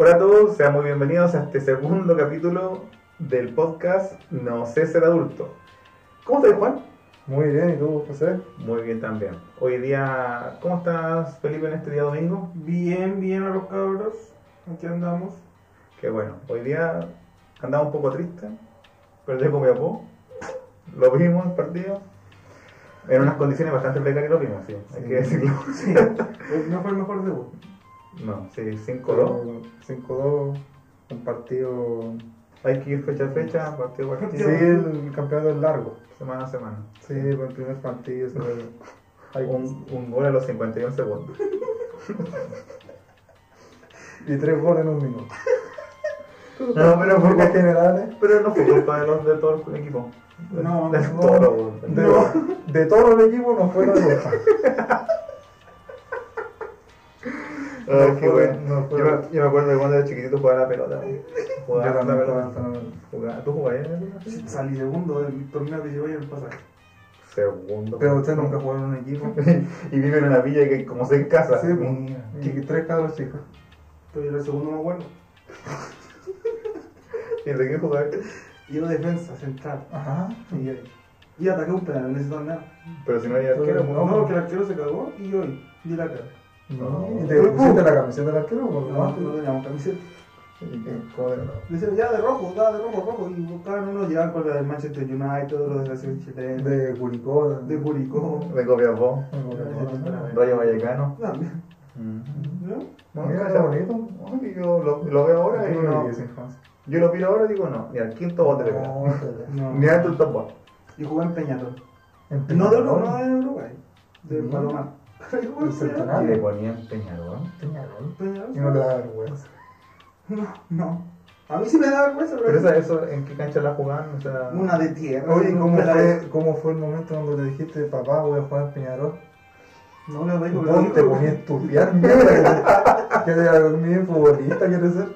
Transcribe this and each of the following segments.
Hola a todos, sean muy bienvenidos a este segundo capítulo del podcast No sé ser adulto. ¿Cómo estás, Juan? Muy bien, ¿y tú, José? Muy bien también. Hoy día, ¿cómo estás, Felipe, en este día domingo? Bien, bien a los cabros. Aquí andamos. Qué bueno. Hoy día andaba un poco triste. Perdió Copiapó. Lo vimos el partido. En unas condiciones bastante precarias lo vimos, sí, hay que decirlo. Sí. No fue el mejor debut. No, sí, 5-2. 5-2, un partido... Hay que ir fecha a fecha, partido a Sí, partido, el campeonato es largo. semana a semana. Sí, fue el primer partido. hay Un, un gol a los 51 segundos. Y tres goles en un minuto. No, pero fue, generales, pero no fue culpa de los de todo el equipo. No, de no. todo, de, de todo el equipo no fue la roja. Ay, No qué fue- bueno. no fue- yo, me, yo me acuerdo de cuando era chiquitito jugaba la pelota. Jugaba Yo la pelota. jugaba ¿Tú jugabas en la pelota? Salí segundo del torneo que llevo y el pasaje. Segundo. Pero usted nunca jugó en un equipo. y vive en una villa que como seis casas. Sí, pues. Y tres cabros chicos. Estoy en el segundo más bueno. ¿Y de qué jugaste? Yo defensa central. Ajá. Y, y ataqué un penal en ese torneo. Pero si no hay arquero, No, No, pues, porque el arquero se cagó y yo di la cara. No, ¿Y te pusiste la camiseta del arquero? No, no, no teníamos camiseta. ¿Y qué? ¿Cómo de no? Decían ya de rojo, da de rojo, rojo. Y buscaban uno, llegaban con la del Manchester United, los de la selección chilena, De Curicó. de Curicó. De Copiapó. De Rayo Vallecano. También. Mm. ¿No? No, qué bonito. Yo lo, lo veo ahora y no. Yo lo miro ahora y digo no. Ni al quinto bote le pega. No, No. Ni al top bote. Y jugué en Peñarol. en No de. Uruguay, no de Uruguay. De Mm. Palomar. Y le ponían Peñarol. Peñarol. Peñarol. Y no te da vergüenza. No, no. A mí sí me da vergüenza, pero. Pero esa, eso, ¿en qué cancha la jugaban? O sea, Una de tierra. Oye, ¿cómo fue, ¿cómo fue el momento cuando le dijiste, papá, voy a jugar en Peñarol? No le digo, pero. Vos te ponías a estudiar, mierda, que de algún futbolista quieres ser.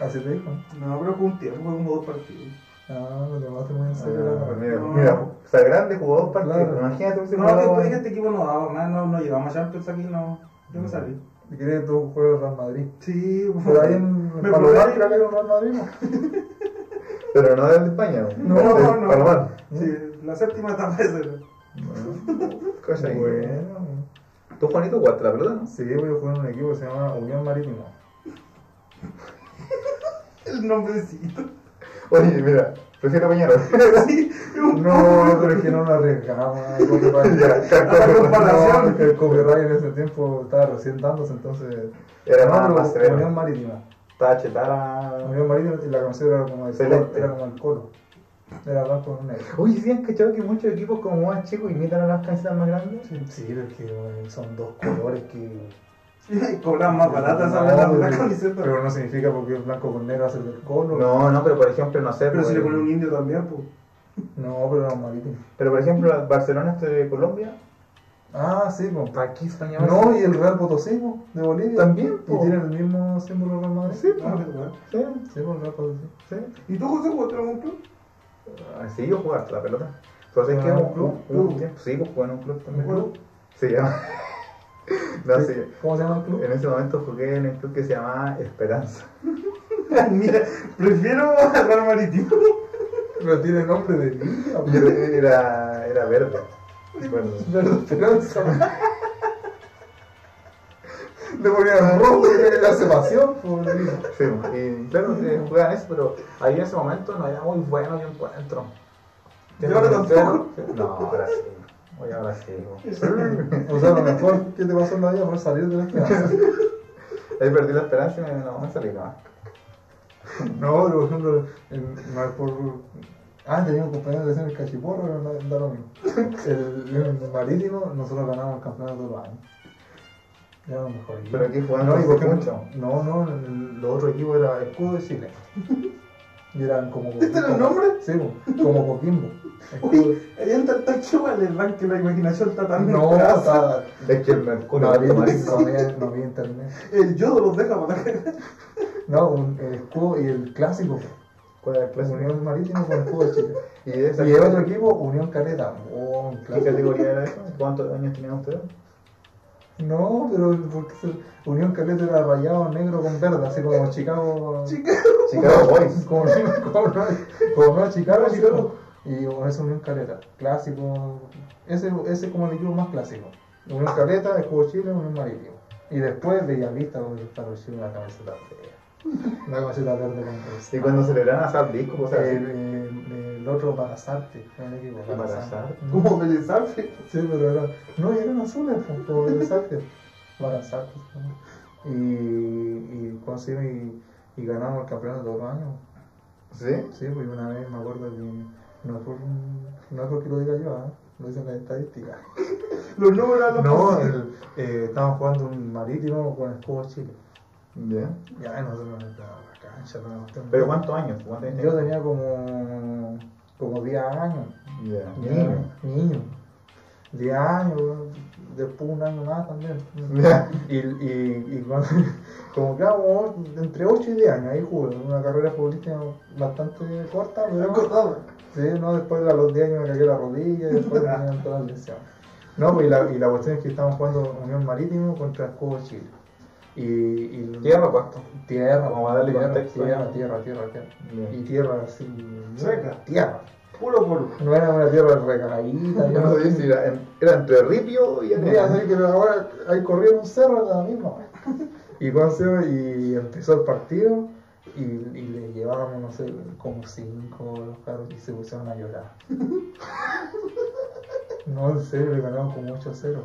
Así te dijo. No, pero fue un tiempo, fue como dos partidos. Ah, no te tomaste muy en serio. Ah, la mira, No. mira, o sea, grande jugó dos partidos. Claro. Imagínate si No, que este equipo no daba no, no llegamos a Champions aquí, no. Yo me salí. Si quieres tú juegas en Real Madrid. Sí, Pero ahí en Me Palomar creo que hay un Real Madrid, ¿no? Pero no de España. No, de no. Palomar. Sí, la séptima etapa es el. Cosa ahí. Bueno. Tú, Juanito, jugaste la pelota, ¿no? Sí, voy a jugar en un equipo que se llama Unión Marítimo. El nombrecito. Oye, mira, prefiero Peñarol. Sí, No, pero es que no nos arriesgamos. porque porque el copyright en ese tiempo estaba recién dándose, entonces. Era más, más. Unión Marítima. Estaba chetada. Unión Marítima y la camiseta era como el colo, era como el colo. Era blanco con negro. Oye, ¿sí han cachado que muchos equipos como más chicos imitan a las camisetas más grandes? Sí, pero es que bueno, son dos colores que. Cobran más baratas No, la la camiseta. Pero no significa porque es blanco con negro hace del colo. No, no, pero por ejemplo, no sé. Pero si pues, le ponen un indio también, pues. No, pero era marítimo. Pero por ejemplo, el Barcelona este de Colombia. Ah, sí, po. Aquí España No, y el Real Potosí, po, de Bolivia. También, Y po. tienen el mismo símbolo Real Madrid. Sí, Ah, qué bueno. Sí, Sí, po, el Real Potosí. sí. ¿Y tú, José, jugaste en algún club? Ah, Sí, yo jugué hasta la pelota. Pero es que ¿En un un club? un- un tiempo, sí, pues jugué en un club también. ¿Un club? Se llama. No, sí. ¿Cómo se llama el club? En ese momento jugué en el club que se llamaba Esperanza. Mira, prefiero al Marítimo. Pero tiene nombre de niña. era, era, verde. Bueno, Verde Esperanza. Le ponían rojo po, le digo. sí, y claro, jugaban eso, pero ahí en ese momento no era muy bueno yo encuentro. ¿Y ahora tampoco? No, ahora sí. Oye, ahora sí. O sea, lo mejor que te pasó en la vida fue salir de la esperanza. Ahí perdí la esperanza y me no, me salí nomás. No, pero por ejemplo, en, no es por. Ah, tenía un compañero que decía el cachiporro, pero no da lo mismo. El, en el marítimo, nosotros ganamos el campeonato todos los años. Era lo mejor. Pero aquí jugando no, y por mucho. No, no, el, el- los otros equipos era Escudo de Chile. Y eran como. ¿Este era el nombre? Sí, como Coquimbo. Uy, ahí entra el tacho, vale, el rank que la imaginación está tan No, estaba. Es que el Mercurio No había, no había, no había internet. El yodo los deja para cagar. No, un, el escudo y el clásico. ¿Cuál era el clásico? Unión Marítimo con el escudo de Chile. ¿Y de esa Y el otro equipo, Unión Caleta. Oh, un ¿Qué categoría era eso? ¿Cuántos años tenían ustedes? No, pero porque se- Unión Caleta era rayado negro con verde, así como Chicago. Chicago Boys. Como, como, como no Chicago, Chicago. Chicago. Y bueno, es Unión Caleta. Clásico. Ese ese es como el equipo más clásico. Unión Caleta, Escudo Chile, Unión Marítimo. Y después Bellavista, donde está recibiendo una camiseta fea. Una camiseta verde con. Y cuando celebraron a Sal Disco, pues así. El, otro Barazarte, el equipo Barazarte. ¿Cómo Belizarte? Sí, pero era, no, eran azules, como Barazarte. Barazarte. Y, y, ¿cómo se llama? y, y ganamos el campeonato todos los años. ¿Sí? Sí, pues una vez me acuerdo que no es, por, no es porque lo diga yo, ¿eh? lo dicen las estadísticas. Los números los No, el, eh, estábamos jugando un marítimo con el escudo Chile. Ya. Ya nosotros nos la cancha. ¿Pero cuántos años? ¿Cuántos años? Yo tenía como, como 10 años. Ya. Niño, niño. 10 años, después un año más también. Ya. Y, y, y cuando, como claro, entre 8 y 10 años, ahí jugué, una carrera futbolística bastante corta, pero cortado. sí, no, después a los 10 años me cagué la rodilla y después me todas las lesiones. No, pues y la, y la cuestión es que estábamos jugando Unión Marítimo contra Escudo Chile. Y, y ¿Tierra pasto? tierra, Como a darle tierra, contexto, tierra, ¿no? tierra, tierra, tierra. Bien. Y tierra así, Seca. tierra. Puro polvo. No era una tierra recaída, Yo no sabía si era, era entre ripio y arena. así que ahora hay corrido un cerro la misma. Y, y empezó el partido y, y le llevábamos, no sé, como cinco los carros y se pusieron a llorar. No, en serio, le ganamos como 8 a 0.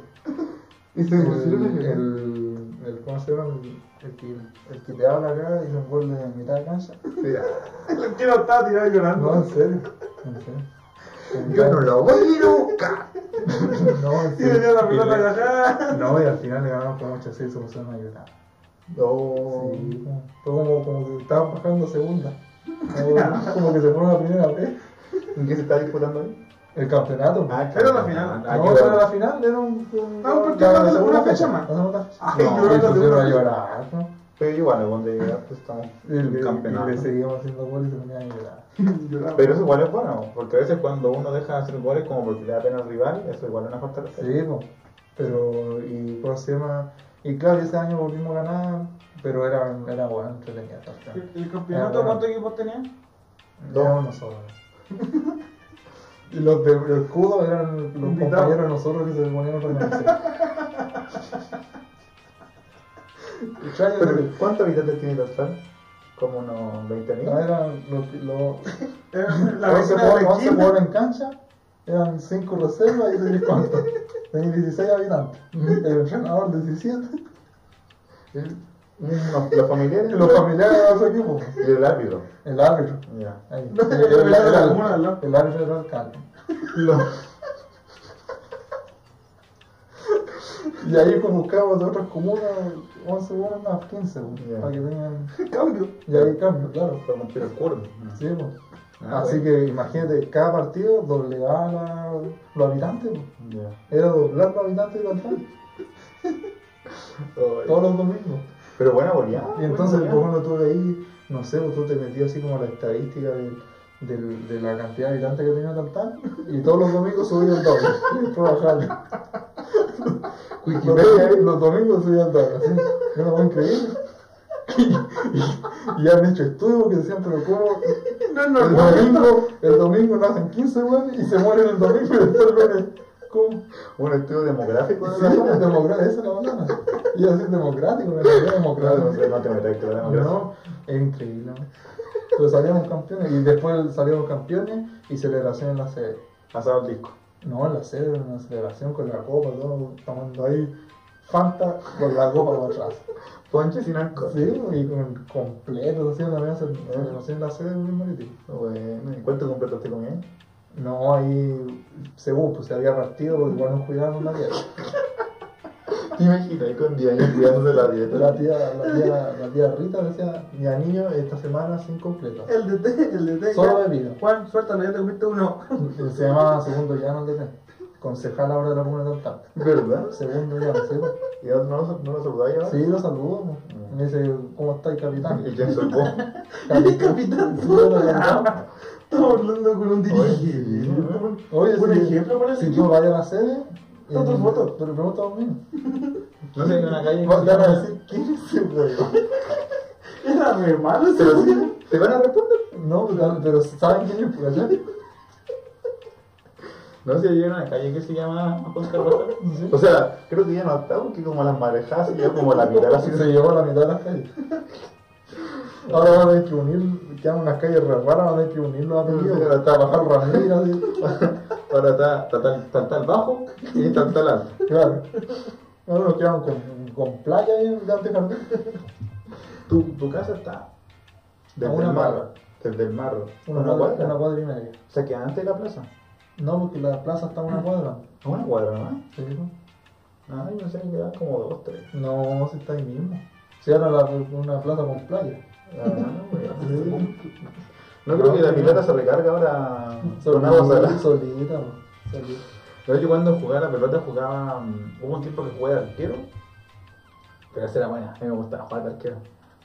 Y se pusieron a llorar. el, el, ¿cómo se llama? El, el que, el que te habla acá hizo un gol de mitad de cancha. El que no estaba tirado llorando. No, en serio. En serio. Yo no lo voy a buscar. No, en Y tenía la Y pelota. No, y al final le ganamos como 8 a 6 y se pusieron a llorar. No. Sí, fue como, como que estaban bajando segunda. Como, como que se fueron a primera vez. ¿En qué se está disputando ahí? El campeonato. Ah, Era la final. Ah, no, qué era la final, era un. un Ah, un partido la de segunda una fecha más. La segunda fecha. Ay, No, Y llorando se de pusieron a una llorar, ¿no? Pero igual, cuando llegaste estamos Y, en y- el campeonato. y le seguíamos haciendo goles y se ponían a llorar. Pero eso igual es bueno, porque a veces cuando uno deja de hacer goles como porque le da pena al rival, eso igual es una falta de. Sí, pues. Pero, y ¿cómo se llama? Y claro, ese año volvimos a ganar, pero era, era bueno, cuestión. ¿El el campeonato Ah, cuántos equipos tenía? Dos nosotros. y los de el escudo eran los Invitados. compañeros de nosotros que se ponían otra pero ¿Cuántos habitantes tiene total? Como unos 20 mil. no, eran los, los, La la vecina de la once esquina. jugadores en cancha, eran 5 reservas y tenías cuánto. Tenías 16 habitantes. El entrenador 17. El- unos- los familiares Y los familiares de otro equipo. y el árbitro. El árbitro. Ya. No, El, el- el- el- árbitro era alcalde. Y ahí pues buscamos de otras comunas 11 buenas más 15 pues, Ya. para que tengan. Cambio. Y ahí cambio, claro. Fue cumplir el curso. Sí, pues. Ah, Así bueno. que imagínate, cada partido doblegaba la- los habitantes. pues. Ya. Era doblar los habitantes del alcalde. Ay. Todos los domingos. Pero buena goleada. Y entonces, buena por goleada. ejemplo, tú ahí, no sé, pues tú te metías así como la estadística del- de la cantidad de habitantes que tenía Taltal y todos los domingos subía el doble. Los, los domingos subía el doble. Así, era cosa increíble. Y, y- y han hecho estudios que decían, pero ¿cómo? No es El domingo, el domingo nacen 15 güeyes y se mueren el domingo y después Un estudio demográfico de Sí, la esa es la banana. Iba a decir democrático, era Claro, democrático. no te metas con la democracia. No, es increíble. Pero salíamos campeones y después salíamos campeones y celebración en la sede. Pasado el disco. No, en la sede, una celebración con la copa, todo, tomando ahí Fanta con la copa por atrás. Ponche sin alcohol. Sí, y con completo, así, una vez celebración en la sede de un. Bueno, ¿y cuánto completaste con él? No, ahí, según, pues se había partido porque igual nos cuidaban la dieta. ¿Te imaginas? Ahí con 10 años cuidándose la dieta. La tía, la tía, la tía Rita decía, mi niño esta semana sin completo. El DT, el DT. Solo ya. bebida. Juan, suéltalo, ya te comiste uno. Se llamaba Segundo Llano el DT. Concejal ahora de la Comuna de Taltal. ¿Verdad? Segundo Llano, sí. ¿Y no, no, no lo saludáis ahora? Sí, lo saludo. pues. Me dice, ¿cómo estáis, capitán? ¿Y quién soy vos? Capitán. Cantaba. Estamos hablando con un dirigente. Oye, Un ejemplo para ese si tú vayas a la sede, Está tu foto. Pero pregunta a mismo. No sé, hay una calle Van a decir, ¿quién es ese weón? Era mi hermano. Pero sí, ¿te van a responder? No, pero, ¿saben quién es? Pues, ¿cachai? No sé, hay una calle que se llama. Sí. O sea, creo que ya no está porque como las marejadas se quedó como la mitad de la Así ciudad. se llevó a la mitad de las calles. Ahora van a tener que unir, quedan unas calles raras, van a tener que unir los apellidos. Para trabajar Ramírez, está, tal- bajo y está tal alto. Claro. Ahora nos quedamos con, con playa ahí en Dante Jardín. Tu, tu casa está desde una el mar. cuadra. Desde el mar. Una, Una cuadra, una cuadra y media. O sea, que antes de la plaza. No, porque la plaza está a una cuadra. A una cuadra, ¿no? ¿Sí, no? Ah, yo pensé que como dos, tres. No, si está ahí mismo. Si ahora la, una plaza con playa. No creo que la pilota se recarga ahora con agua Solita, salada. solita, solita. Pero yo cuando jugaba la pelota jugaba. mm, Hubo un tiempo que jugué de arquero. Pero esa era buena. A mí me gustaba jugar de arquero.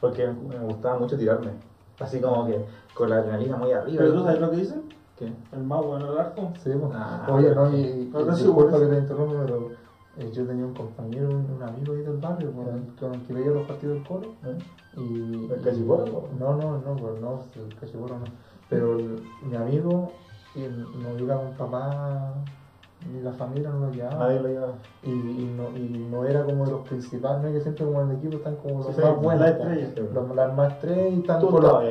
Porque me gustaba mucho tirarme. Así como que con la adrenalina muy arriba. Pero tú sabes lo que dicen. ¿Qué? El más bueno del arco. Sí, po. Ah, Oye, no, y, Pero sí, disculpa que te interrumpa, pero eh, yo tenía un compañero, un, un amigo ahí del barrio, con el, con el que veía los partidos del coro. ¿Eh? Y, ¿El cachiporro? No, no, no, pues no, el cachiporro no. Pero el- mi amigo no iba con papá, ni la familia no lo llevaba. Nadie lo llevaba. Y, y, no, y no era como de los principales, no es que siempre como en el equipo están como los Sí, más buenos. la po. estrella. Los- las más estrellas y están Tú con los-.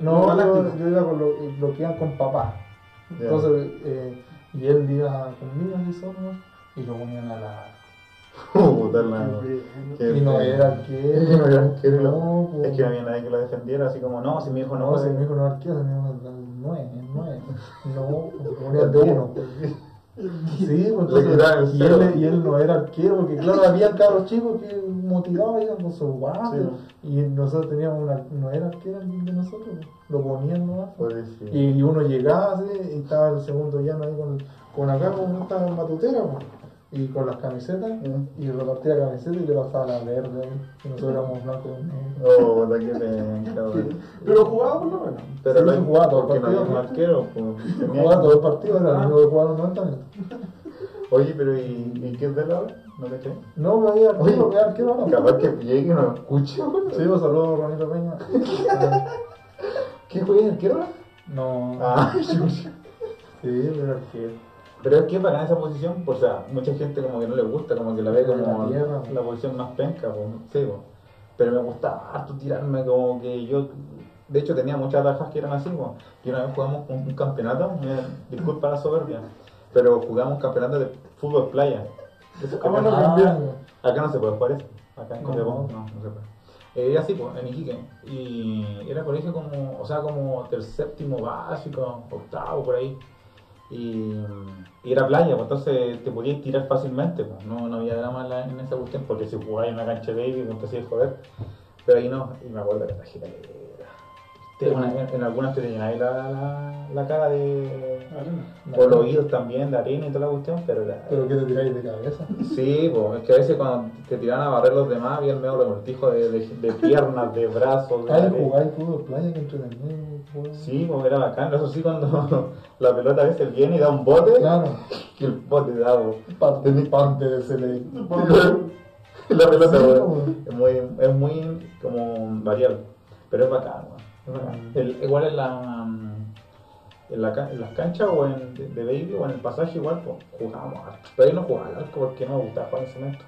No, yo, yo iba con lo, lo que iban con papá. Entonces, eh, y él iba conmigo así solo y lo ponían a la. Qué y no era arquero. Y no era arquero. No. Es que no había nadie que lo defendiera, así como, no, si mi hijo no, No, si mi hijo no es arquero, mi hijo es nueve, es. No, ponían de uno. Sí, pues el entonces, y, él, y él no era arquero, porque claro, había cabros chicos que motivaban iban con sus guantes, Sí. y nosotros teníamos una, no era arquero de nosotros, pues, lo ponían nomás. Pobrecito. Y, y uno llegaba así, y estaba el segundo llano ahí con, con acá, con esta matutera, pues, y con las camisetas, y repartía camisetas y le pasaba la verde, y nosotros éramos blancos. Oh, puta que penca, güey. Pero jugaba por lo menos. Pero no jugaba todo el porque no un partido. arquero, pues. Jugaba todo el partido, era el único que jugaba los 90 minutos. Oye, pero ¿y, ¿y qué es de la hora? ¿No le crees? No, me había arquero, me arquero ahora. Capaz que llegue y no escuche, güey. Sí, pues saludos Ronito Peña. ¿Qué juega el arquero? No. Ah, Sí, pero arquero. Pero es que es bacán esa posición, pues, o sea, mucha gente como que no le gusta, como que la ve como La tierra, la posición más penca, pues, sí, pues. Pero me gustaba harto tirarme, como que yo, de hecho tenía muchas bajas que eran así, pues. Y una vez jugamos un, un campeonato, eh, disculpa la soberbia, pero jugamos un campeonato de fútbol playa. Acá no se puede jugar eso. Acá en No. Copiapó no, no se puede. Eh, así, pues, en Iquique. Y era colegio como, o sea, como del séptimo básico, octavo, por ahí. Y, era playa, pues entonces te podías tirar fácilmente, pues. No, no había drama en, esa cuestión, porque si jugabas en una cancha de baby, pues te joder. Pero ahí no, y me acuerdo que la calera. Una- en, algunas te llenabas la, la, la cara de. por los oídos también, de arena y toda la cuestión, pero era. Pero que te tiráis de cabeza. Sí, pues, es que a veces cuando te tiraban a barrer los demás había el medio revoltijo de, de, de piernas, de brazos, de jugáis fútbol playa que entretenido. jugar. Sí, pues era bacán. Eso sí, cuando la pelota a veces viene y da un bote, Claro. que el bote da. pues. Parte, parte de ese ley. la pelota Sí, pues, pues. es muy, es muy como variable. Pero es bacán, pues. El- igual en la en, la, en las canchas o en de, de baby o en el pasaje igual pues jugábamos harto. Pero ahí no jugaba al arco porque no me gustaba jugar en cemento.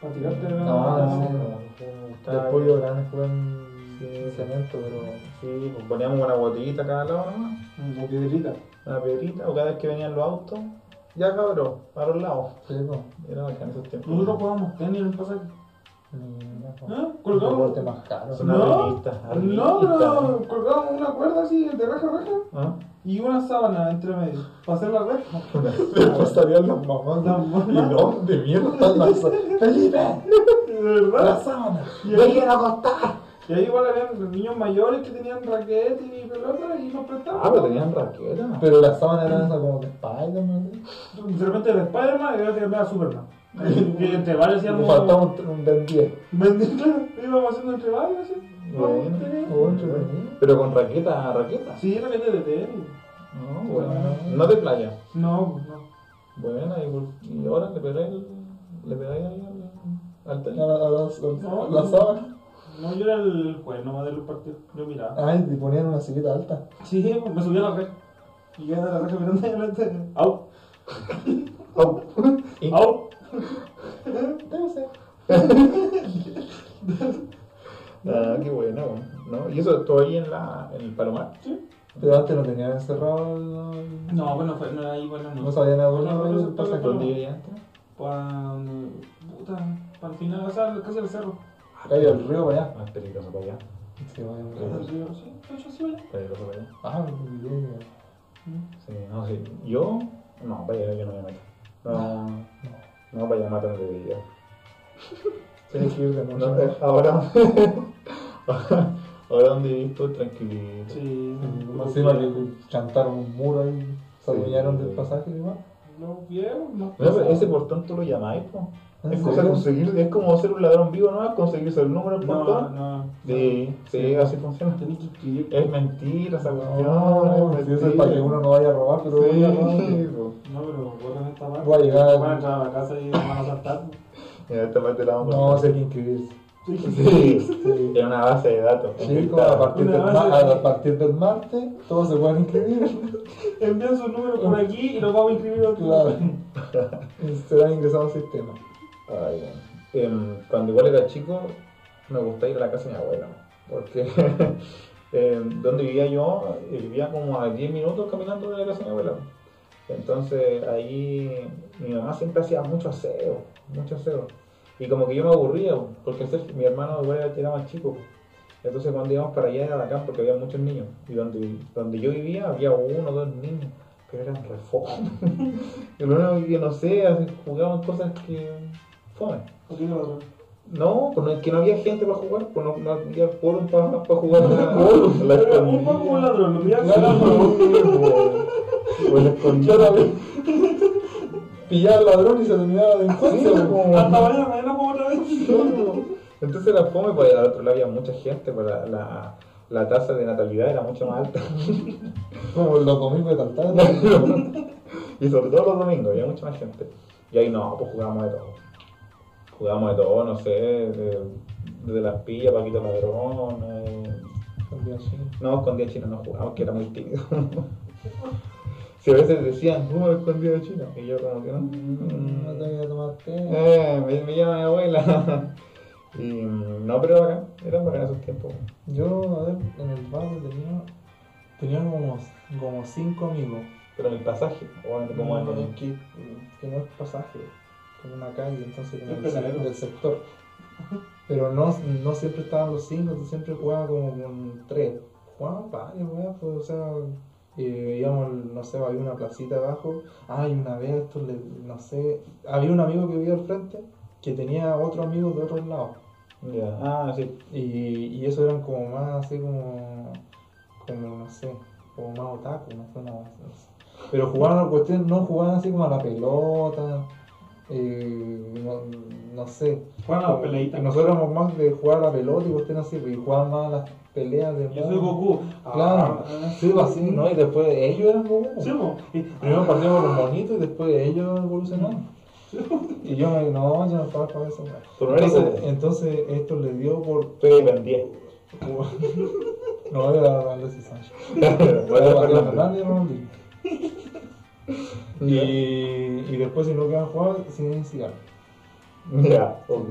Para tirarte No, me gustaba- Después yo grande jugué en cemento, pero. Sí, pues poníamos una botellita cada lado nomás, Una piedrita. una piedrita, o cada vez que venían los autos, ya cabrón, para los lados. Sí, no. Era bacán esos tiempos. Nosotros jugábamos tenis en el pasaje. Ni- ¿Ah? Un Colgamos. deporte más caro. Son No, No, pero colgábamos una cuerda así de reja a reja ¿Ah? y una sábana entre medio para hacer la red. Después salían las mamás. ¿Y dónde mierda están las ¡Felipe! De ¡La verdad. sábana! Y ahí, a acostar! y ahí igual habían niños mayores que tenían raquetes y pelota y nos prestaban. Ah, pero tenían raqueta. Pero las sábanas eran esas como de Spider-Man. De repente era Spider-Man y de repente era Superman. Que entre varios Me hacíamos. faltaba un, un Ben 10. Bendito, íbamos haciendo entre varios así. Bueno. Entretenido. Pero con raqueta, raqueta. Sí, raquetes de tenis. No, bueno. No de playa. No, no. Bueno, y, y ahora le pegáis el- le pegáis ahí al, al la, a las- No, a la sábana. No, yo era el juez nomás de los partidos. Yo miraba. Ay, te ponían una sillita alta. Sí, me subí a la reja. Y yo de la reja mirando ahí adelante. ¡Au! Oh. Y- ¡Au! Debe ser. Ah, qué bueno, ¿no? Y eso todo ahí en, la, en el Palomar. Sí. Pero antes lo tenían encerrado. el- No, bueno, fue, no era ahí, bueno, no. No sabían a No, dónde no, no, el no, no, ¿Dónde vivía antes? Para. Puta, para el final, o sea, casi del cerro. Ahí al río para allá. Más peligroso para allá. Sí, vaya, río, sí. De hecho, sí. Peligroso para allá. Ah, bien. Sí, no sé. Yo, no, para allá yo no me meto. No, no, para allá matan de vida. De No, eh, ahora, ahora donde vivís tú, tranquilito. Sí. Encima que chantaron un muro ahí, se adueñaron del pasaje y demás. No, bien, no. No, ese portón tú lo llamáis, po. ¿En Es cosa conseguir, es como ser un ladrón vivo, ¿no? Es conseguirse el número del No, portón. no. Sí, sí, Sí. así funciona. Tenés que escribir. Es mentira esa cuestión. No, es es para que uno no vaya a robar, pero Sí, a robar. No, pero también estás mal. Voy a llegar- Van a entrar a la casa y van a saltar. Mira, esta parte la vamos a No, hay que inscribirse. Sí, Sí. es una base de datos. Chicos, a partir, del, a partir del martes, todos se pueden inscribir. Envían su número por aquí y los vamos a inscribir otro. Claro. Y serán ingresados al sistema. Ay. Em, cuando igual era chico, me gustaba ir a la casa de mi abuela. Porque em, donde vivía yo, eh, vivía como a 10 minutos caminando de la casa de mi abuela. Entonces ahí mi mamá siempre hacía mucho aseo, mucho aseo. Y como que yo me aburría, porque ese- mi hermano igual era- más chico. Entonces cuando íbamos para allá era bacán porque había muchos niños. Y donde, donde yo vivía había uno o dos niños, pero eran reformas. y luego no sé, jugaban cosas que fome. ¿Por qué no? Pues no, es que no había gente para jugar, pues no, no había quórum para, para jugar. a la- la un poco como ladrón, lo escondido. Claramente. Pillaba al ladrón y se terminaba de encuentro. Hasta mañana, mañana como otra vez. Entonces era fome, pues al otro lado había mucha gente, pues la, la, la tasa de natalidad era mucho más alta. Como los domingos de Tartara. y sobre todo los domingos, había mucha más gente. Y ahí no, pues jugábamos de todo. Jugábamos de todo, no sé, de- desde las pillas, Paquito Ladrón. eh, No, escondida chino no jugamos, que era muy tímido. si a veces decían, no, escondida de chino. Y yo como que no. No te voy a tomar té. Eh, me, me llama mi abuela. y mm, no, pero bacán, eran bacán esos tiempos. Yo, a ver, en el barrio tenía, tenía como, como cinco amigos. Pero en el pasaje, o en, como en No, el- que, que no es pasaje, como una calle, entonces como del, del sector. Pero no, no siempre estaban los cinco, entonces siempre jugaba como con tres. Jugaban varios, weas, pues, o sea, eh, íbamos, no sé, había una placita abajo. Ay, una vez, esto le, no sé, había un amigo que vivía al frente que tenía otro amigo de otro lado. Ya, Ah, sí. Y, y eso eran como más así como, como no sé, como más otaku, no sé, no, no sé. Pero jugaban la cuestión, no jugaban así como a la pelota, eh, no, no sé. Juegan a las peleitas. Nosotros éramos más de jugar a la pelota y cuestiones así, y jugaban más a las peleas de Yo soy Goku. Claro, Ah, sí, pues así, ¿no? Y después ellos eran Goku. Sí. Y- Primero partíamos los monitos y después ellos evolucionaron. Y yo me no, yo no estaba para eso. no eres Entonces, entonces esto le dio por Estoy en 10. No, era Alexis Sánchez. Bueno, Fernando. Y Ronaldinho. Y, y después si no quedan jugar, siguen cigarro. Ya, ok.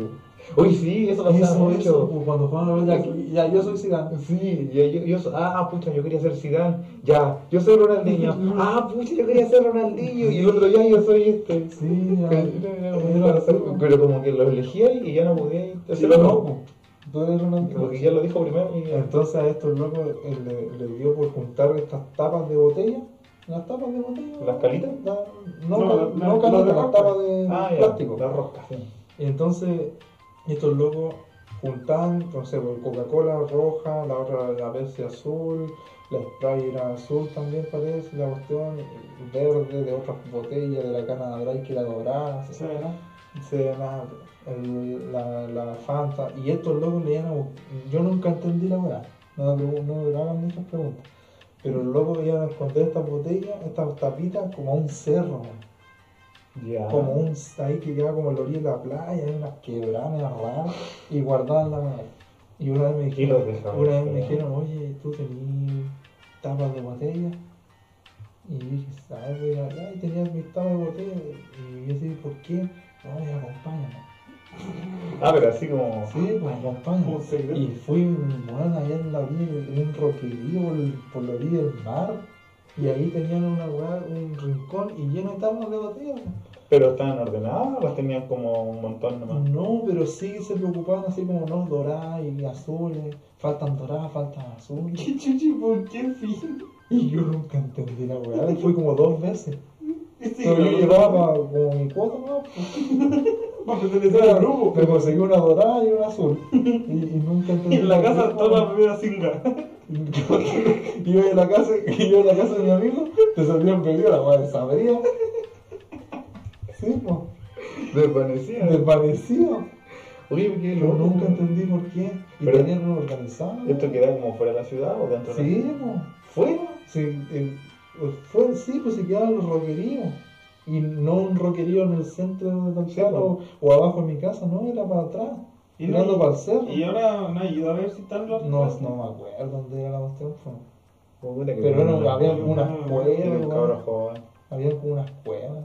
Uy, sí, eso pasaba Eso, mucho. cuando juegan ya, ya yo soy cigano. Sí, ya, yo, yo, ah, pucha, yo quería ser Zidane, ya, yo soy Ronaldinho, ah, pucha, yo quería ser Ronaldinho, y el otro ya, yo soy este. Sí, ya. Pero, pero como que lo elegía y ya no podía Sí, hacerlo no, pues, tú eres Ronaldinho. porque ya lo dijo primero y. Entonces a estos locos eh, le, le dio por juntar estas tapas de botella. ¿Las tapas de botella? ¿Las calitas? La- no, No, no, la- no la- calitas, la las tapas de Ah, plástico. la rosca, sí. Y entonces estos locos juntaban, no sé, pues, Coca-Cola roja, la otra la Pepsi azul, la Sprite era azul también parece, la cuestión verde de otras botellas, de la cana de Dry que era dorada, Sí, ¿no? se llama el- la, la Fanta, y estos locos le iban a yo nunca entendí la weá, no, me pregu- no me hagan muchas preguntas, pero los locos iban a esconder estas botellas, estas tapitas como a un cerro. Ya. como un ahí que queda como en la orilla de la playa, hay unas quebradas raras y guardaban la. Y una vez me dijeron, una vez me dijeron, oye, tú tenías tapas de botella. Y dije, ¿sabes? Y tenías mis tapas de botella. Y yo dije, ¿por qué? No, ya acompáñame. Ah, pero así como. Sí, pues secreto. Y fui, bueno, allá en la orilla, en un roquerío por, por la orilla del mar. Y ahí tenían una un rincón y lleno de tapas de botella. pues. Pero estaban ordenadas o las tenían como un montón nomás. No, pero sí se preocupaban así como no, doradas y azules. Faltan doradas, faltan azules. ¿Qué chuchi? ¿Por qué fin? Y yo nunca entendí la weá. Y fui como dos veces. Este Pero yo llevaba como mi cuota, ¿no? Grupo. Me conseguí una dorada y una azul. Y, y nunca Y entendí. en la casa toda primera singa. Iba a la casa, iba a la casa de mi amigo, te salían pedido la weá desabrida. Sí, pues. Desvanecida. Desvanecido. Oye, ¿qué Pero loco? nunca entendí por qué. Y Pero- tenían uno organizado. ¿Esto queda como fuera de la ciudad o dentro de la Sí, pues. ¿Fuera? Sí, eh, pues fue, sí, pues se quedaban los roqueríos. Y no un roquerío en el centro de Sí, Carlos o abajo en mi casa, no, era para atrás. Y Tirando no- para el cerro. Y ahora no ayuda a ver si están los. No, no me acuerdo dónde era la cuestión. Pero no, había no, unas no, Era cuevas, había como unas cuevas.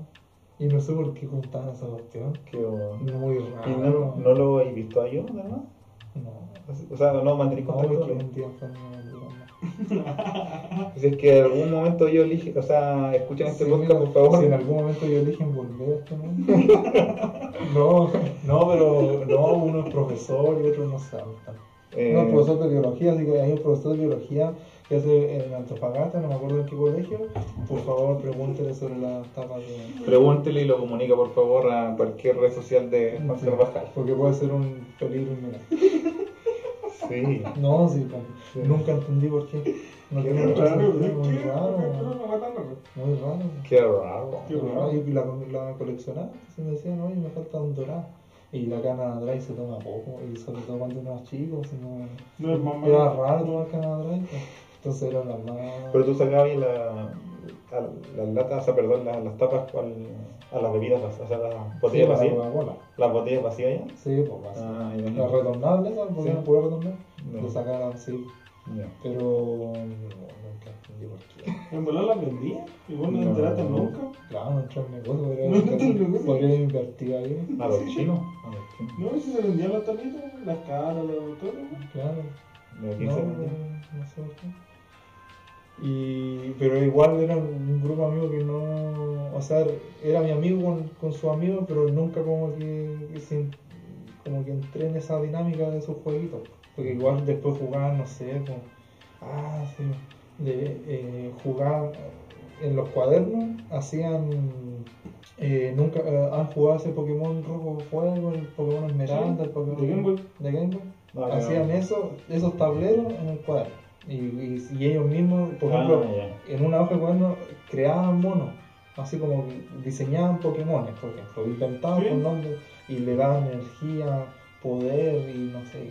Y no sé por qué juntaban esa cuestión. Qué bueno. Muy ¿Y raro. no, no lo he visto ahí, además? No. O sea, no fue no, Si es que en algún momento yo elige, o sea, escuchen este Sí, podcast, por favor. Si en algún momento yo eligen volver a este no, no, pero no, uno es profesor y otro no sabe. Eh, Uno es profesor de biología, así que hay un profesor de biología que hace en Antofagasta, no me acuerdo en qué colegio. Por favor, pregúntele sobre las tapas de. Pregúntele y lo comunica, por favor, a cualquier red social de Juan Sí, Carvajal. porque puede ser un peligro. Sí. No, sí, Sí. nunca entendí por qué. No Qué raro, sentido, ¿qué? muy ¿Qué? raro, ¿Qué? muy raro. Qué raro. Qué raro. raro. Y la, la coleccionaba, se me decían, oye, me falta un dorado. Y la cana dry se toma poco, y sobre todo cuando uno es chico, si no. No es más Era raro tomar cana dry, pues. entonces eran las más. Pero tú sacabas la, a- las latas, o sea, perdón, las, las tapas a las bebidas, o sea, las Sí, botellas para vacías. Coca-Cola. Las botellas vacías ya. Sí, pues así. Ah. Las retornables, ¿sabes? Porque Sí. puedo retornar. No. Lo sacaban, sí. Pero no, nunca entendí por qué. En volar las vendía. Y vos no No. enteraste nunca. Claro, no entró en negocio, podría No haber entró en negocio. podría haber invertido ahí. A los chinos. A. No, si se vendían las tapitas, las caras, todo. ¿no? Claro. ¿De quién No, no, no sé por qué. Y, pero igual era un grupo de amigos que no, o sea, era mi amigo con, con sus amigos, pero nunca como que, que se- como que entré en esa dinámica de esos jueguitos. Porque igual después jugaban, no sé, como, ah, sí, de, eh, jugaban en los cuadernos, hacían, eh, nunca, eh, han jugado ese Pokémon Rojo Fuego, el Pokémon Esmeralda, el Pokémon de Game Boy. de Game Boy. No, ya hacían eso, esos tableros en el cuaderno. Y, y, y ellos mismos, por Ah, ejemplo, en una hoja de cuaderno creaban monos, así como diseñaban Pokémon, por ejemplo, inventaban Sí. con nombres y le daban energía, poder y no sé.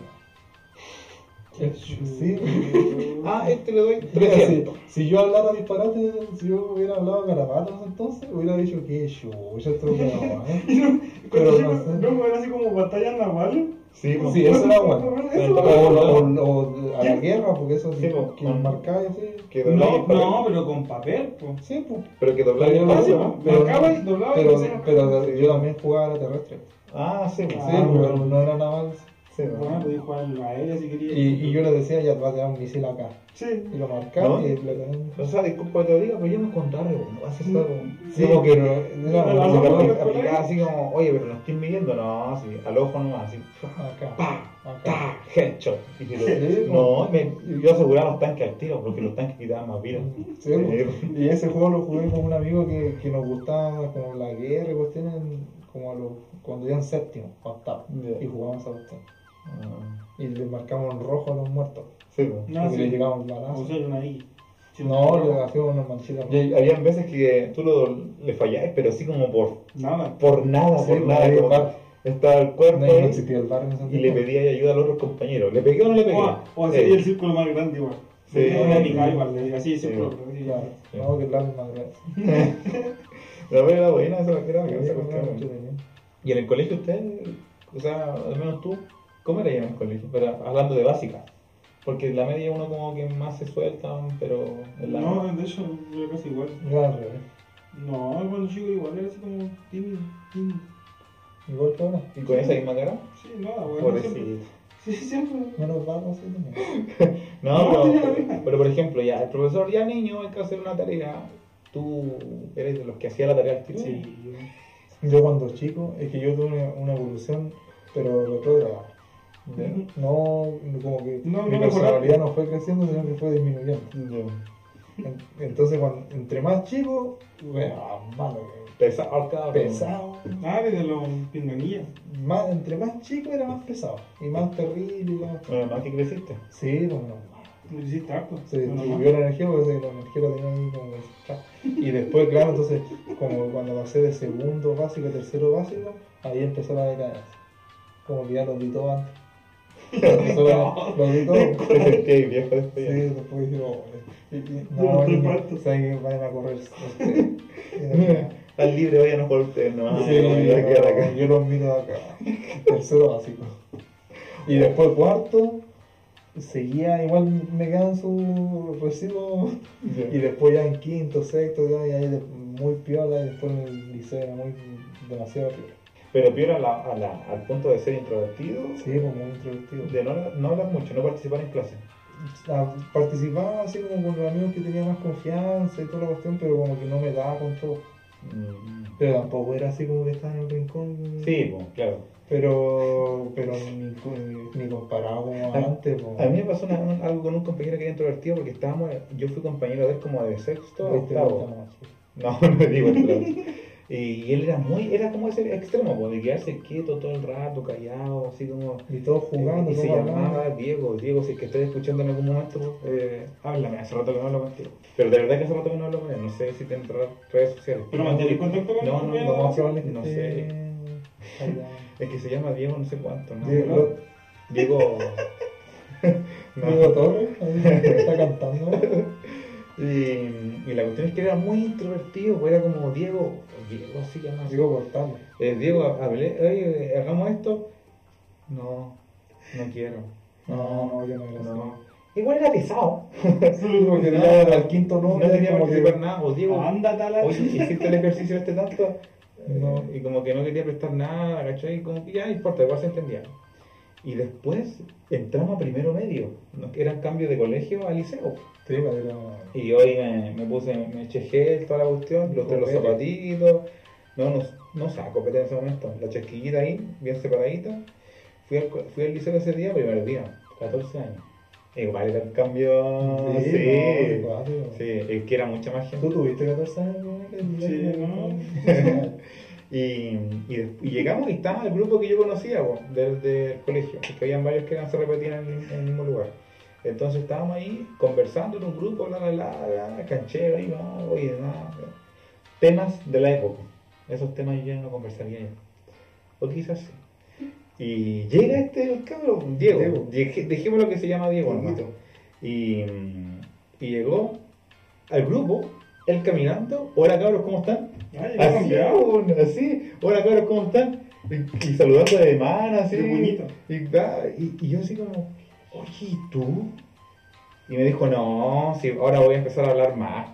Qué Sí. Ah, este le doy Mira, si, 300. si yo hablara disparate, si yo hubiera hablado garabatos entonces, hubiera dicho que yo, yo estoy grabado, ¿eh? Pero Pero no no, sé. no, era así como batallas navales. Sí, pues. Sí, eso era bueno. O, era o- o a la guerra, porque eso Sí, pues, que con- marcaba y así. Que No, no, pero con papel, pues. Sí, pues. Pero que doblaba Ah, pasaba. pues, marcaba y doblaba y pero, hacía- pero Sí. yo también jugaba a la terrestre. Ah, sí, pues. Sí, Ah, pero bueno. no era nada más. Sí. Bueno, jugar si. Y, y yo le decía, ya te vas a tirar un misil acá. Sí. Y lo marcaba ¿No? y le tenían. O sea, disculpa que te lo diga, pero yo me encontré, no haces algo. Sí, como que no. no, así como, oye, pero no estoy midiendo, no, así, al ojo nomás, así, Acá. pa, ta, headshot. Y no, me, yo aseguraba los tanques al tiro, porque los tanques quitaban más vida. Sí, pues. y ese juego lo jugué con un amigo que, que nos gustaba como la guerra y cuestiones como a los, cuando iban séptimo, octavo. Y jugábamos esa cuestión. Ah, Y le marcamos en rojo a los muertos. Sí, pues. No, sí. le llegamos O balazos. sea, una I. Sí, No, le hacíamos unas manchitas. Y habían veces que tú lo, le fallabas, pero así como por, Nada. por nada, Sí, por nada. estaba el cuerpo No, ahí, el y le pedía ayuda a los otros compañeros. ¿Le pegué o no le pegué? O, o el círculo más grande igual. Sí. Así, Sí. círculo. así. Claro, Sí. no, que el largo es más grande. pero era buena esa era. Y en el colegio usted, o sea, al menos tú, ¿cómo era en el colegio? Pero hablando de básica. Porque en la media uno como que más se sueltan, pero en la No, de hecho, yo casi igual. Revés. No, cuando chico igual era así como tímido, tímido. Igual que ahora. ¿Y con esa misma cara? Sí, nada, bueno. Pobrecito. siempre- Sí, sí, siempre. Menos vagos sí también. No, pero, pero por ejemplo, ya el profesor, ya niño, hay que hacer una tarea. Tú eres de los que hacía la tarea al tiro. Sí. Yo cuando chico, es que yo tuve una, una evolución, pero retrógrada. No, como que No, mi no personalidad no fue creciendo, sino que fue disminuyendo. En- Entonces, cuando, entre más chico, bueno, malo, Pesado, cabrón. pesado. Ah, desde los pinganillas. Más, entre más chico era más pesado. Y más terrible. Y más... Que creciste. Sí, no, no. Lo harto. Se No, no, distribuyó la energía porque la energía la tenía ahí como. Y después, claro, entonces, como cuando pasé de segundo básico a tercero básico, ahí empezó la decadencia. Como que ya los di todo antes. Empezó la- los di todo. Te sentí viejo Sí, después. ya. Yo no, no. ¿sabes que vayan a correr? Este, Al libre vayan a por ustedes, no. Sí, yo los miro acá. Tercero básico. Y después cuarto, seguía, igual me quedan sus recibos. Y después ya en quinto, sexto, ya, y ahí de- muy piola. Y después en el liceo era muy demasiado piola. Pero peor a la, a la, al punto de ser introvertido, Sí, como muy introvertido. de no, no hablar mucho, no participar en clase. Ah, Participaba así como con los amigos que tenía más confianza y toda la cuestión, pero como que no me daba con todo. Mm. Pero tampoco era así como que estaba en el rincón. Sí, pues, claro. Pero, pero ni, ni comparado como antes. po. A mí me pasó una- un- algo con un compañero que era introvertido porque estábamos, yo fui compañero de él como de sexto a octavo. no, no, digo esto. Y él era muy, era como ese extremo, pues, de quedarse quieto todo el rato, callado, así como... Y todos jugando, y se hablando. llamaba Diego, Diego, si es que estás escuchando en algún momento, eh, háblame, hace rato que no hablo contigo. Pero de verdad que hace rato que no hablo con él, no sé si tendrá redes sociales. ¿Pero mantienes contacto con él? No, no, no, no esté sé. Es que se llama Diego no sé cuánto, ¿no? Diego, No, Diego... no. Diego Torres, está cantando. Y, y la cuestión es que era muy introvertido, pues era como Diego, Diego así que más. Diego Cortales. Eh, Diego, hablé, oye, hagamos esto. No, no quiero. No, no, yo no era No. Igual era pesado. Porque ya al quinto no, No quería que- participar nada. O Diego, Ándate a la oye, hiciste el ejercicio este tanto. Eh, No. Y como que no quería prestar nada, ¿cachai? Como que ya no importa, igual se entendía. Y después entramos a primero medio. Eran cambios de colegio a liceo. Sí, pero era- Y hoy me, me puse, me eché gel, toda la cuestión, los, los zapatitos. No, no, no copete en ese momento. La chasquillita ahí, bien separadita. Fui al, fui al liceo ese día, primer día, 14 años. Igual era el cambio. Sí, Sí, no, igual, sí, es que era mucha más gente. ¿Tú tuviste 14 años? Sí, ¿no? Y, y, llegamos y estaba el grupo que yo conocía po, desde el colegio, porque habían varios que eran, se repetían en, en el mismo lugar. Entonces estábamos ahí conversando en un grupo, la, la, la, la, canchero, ahí, no, oye, nada. Temas de la época. Esos temas yo ya no conversaría ya. O quizás sí. Y llega este el cabrón, Diego. Diego. Deje- Dejémoslo que se llama Diego. Dieguito. Y, y llegó al grupo, él caminando. Hola cabros, ¿cómo están? Ay, Así, así. Hola cabros, ¿cómo están? Y, y saludando de mano, así. Puñito. Y, va, y, y yo así como, oye, ¿y tú? Y me dijo, no, sí, ahora voy a empezar a hablar más.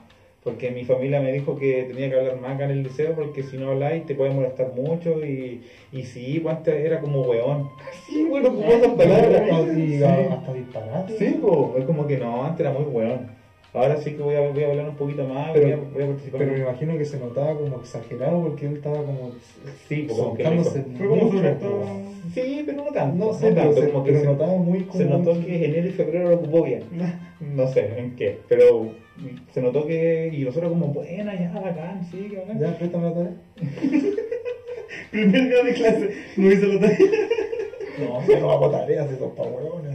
Porque mi familia me dijo que tenía que hablar más acá en el liceo porque si no habláis te puede molestar mucho y, y sí, pues antes era como weón. Así, bueno, como esas palabras. Y Sí. hasta disparate. Sí, po, es como que no, antes era muy weón. Ahora sí que voy a, voy a hablar un poquito más, Pero- voy, a, voy a participar Pero me imagino que se notaba como exagerado porque él estaba como Sí, po, como que Fue como sobre todo. Sí, pero no tanto. No sé, pero, tanto, se, como que se, notaba muy como... se notó que enero y febrero lo ocupó bien. No sé en qué, pero se notó que. Y nosotros, como, buena, ya, bacán, sí, que bacán. Ya, préstame la tarea. Primer día de clase, no hice la tarea. No, se no hago tareas, esos pa' huevones.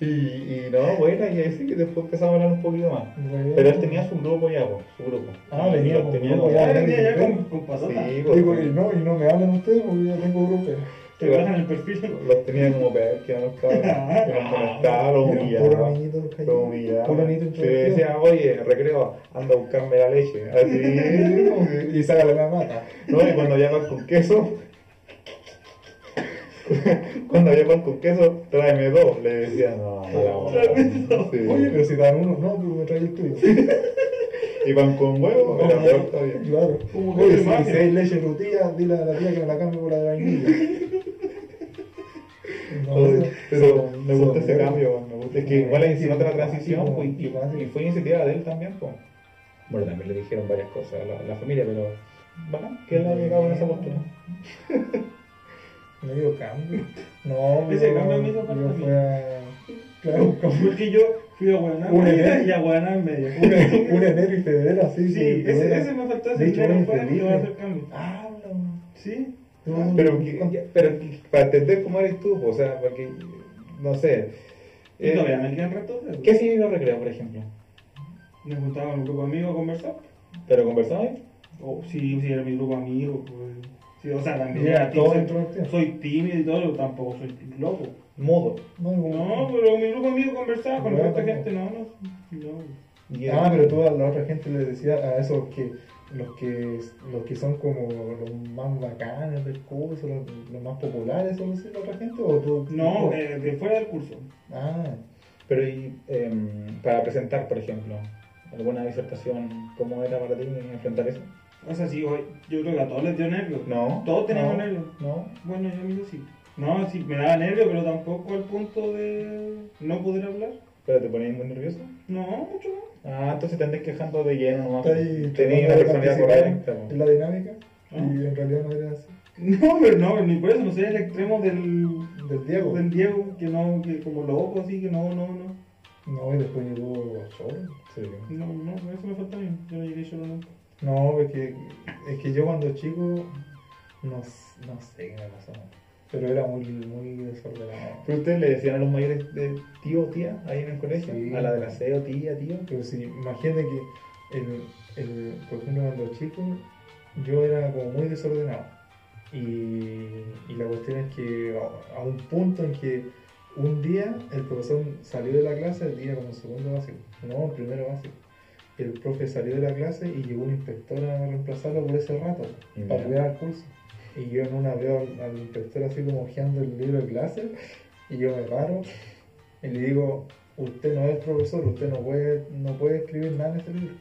Y, y no, buena, y así que después empezamos a hablar un poquito más. Pero él tenía su grupo ya, su grupo. Ah, Y tenía grupo ya. Ah, ya con, con pasota. Sí, po. Digo, y no, y no me hablan ustedes porque ya tengo grupo. Te bajan el perfil. Los tenía como los cabros. Y los los humillaba. niñito Los callado. humillaba. Puro niñito Sí, introvertido. decía, oye, recreo, anda a buscarme la leche. Así. Y sácale la mata. No, y cuando pan con queso, cuando había pan con queso, tráeme dos. Le decía, no, mala onda. Tráeme dos. Sí. Oye, pero si dan uno, no, pero me trae el tuyo. Y pan con huevo, era peor todavía. Claro. Como que Oye, si, maten. si hay leche frutilla, dile a la tía que me la cambie por la de vainilla. No, Pero me gusta ese cambio, me gusta. Es que igual es otra la transición pues, y, y fue iniciativa de él también. Pues. Bueno, también le dijeron varias cosas a la, a la familia, pero bacán que él ha llegado en esa postura. Medio cambio. No, Ese yo- cambio me hizo falta Yo a mí. fui a. Claro, un cambio. Porque yo fui a Guaná Un enero. y a Guaná media. Un, un enero y febrero, así. Sí, que ese, ese me faltó De ese hecho, dinero era para que iba a hacer cambio. Habla. Sí. tú- Pero, que- pero que- para entender cómo eres tú, o sea, porque, no sé. Y eh, todavía me quedan de ¿Qué significa recreo, por ejemplo? Me juntaba con un grupo de amigos a conversar. ¿Pero conversabas? O si, si era mi grupo de amigos, pues. Sí, o sea, también. Todo soy-. Soy tímido y todo, pero tampoco soy loco. Mudo. No, No, pero mi grupo de amigos conversaba con Bueno, otra gente, no, no. no. Ah, pero tú a la otra gente le decías a esos que los que los que son como los más bacanes del curso, los, los más populares, ¿eso decir la otra gente? ¿O tú? No, eh, de fuera del curso. Ah, Pero y, em, para presentar, por ejemplo, alguna disertación, ¿cómo era para ti enfrentar eso? O sea, sí, hoy- yo creo que a todos les dio nervios. No. Todos teníamos no, nervios. No. Bueno, yo amigo sí. No, sí, me daba nervios, pero tampoco al punto de no poder hablar. ¿Pero te ponías muy nervioso? No, mucho no. Ah, entonces te andás quejando de lleno nomás. Tenías una personalidad correcta. en la dinámica Ah. y en realidad no era así. No, pero no, ni por eso, no sé, el extremo del, Del Diego. del Diego, que no, que como loco, así, que no, no, no. No, y después llegó Choro. Sí. No, no, eso me falta a mí. Yo no llegué solo nunca. No, porque es que yo cuando chico no, no sé qué me pasó. Pero era muy, muy desordenado. ¿Pero ustedes le decían a los mayores de tío o tía ahí en el colegio? Sí. A la del aseo, tía, tío. Pero si, imagínate que, el, el, por ejemplo, cuando chico, yo era como muy desordenado. Y, y la cuestión es que a, a un punto en que un día el profesor salió de la clase, el día como segundo básico, no, primero básico. El profe salió de la clase y llegó un inspector a reemplazarlo por ese rato, para ver al curso. Y yo en una veo al, al inspector así como hojeando el libro de clase, y yo me paro y le digo, usted no es profesor, usted no puede, no puede escribir nada en este libro.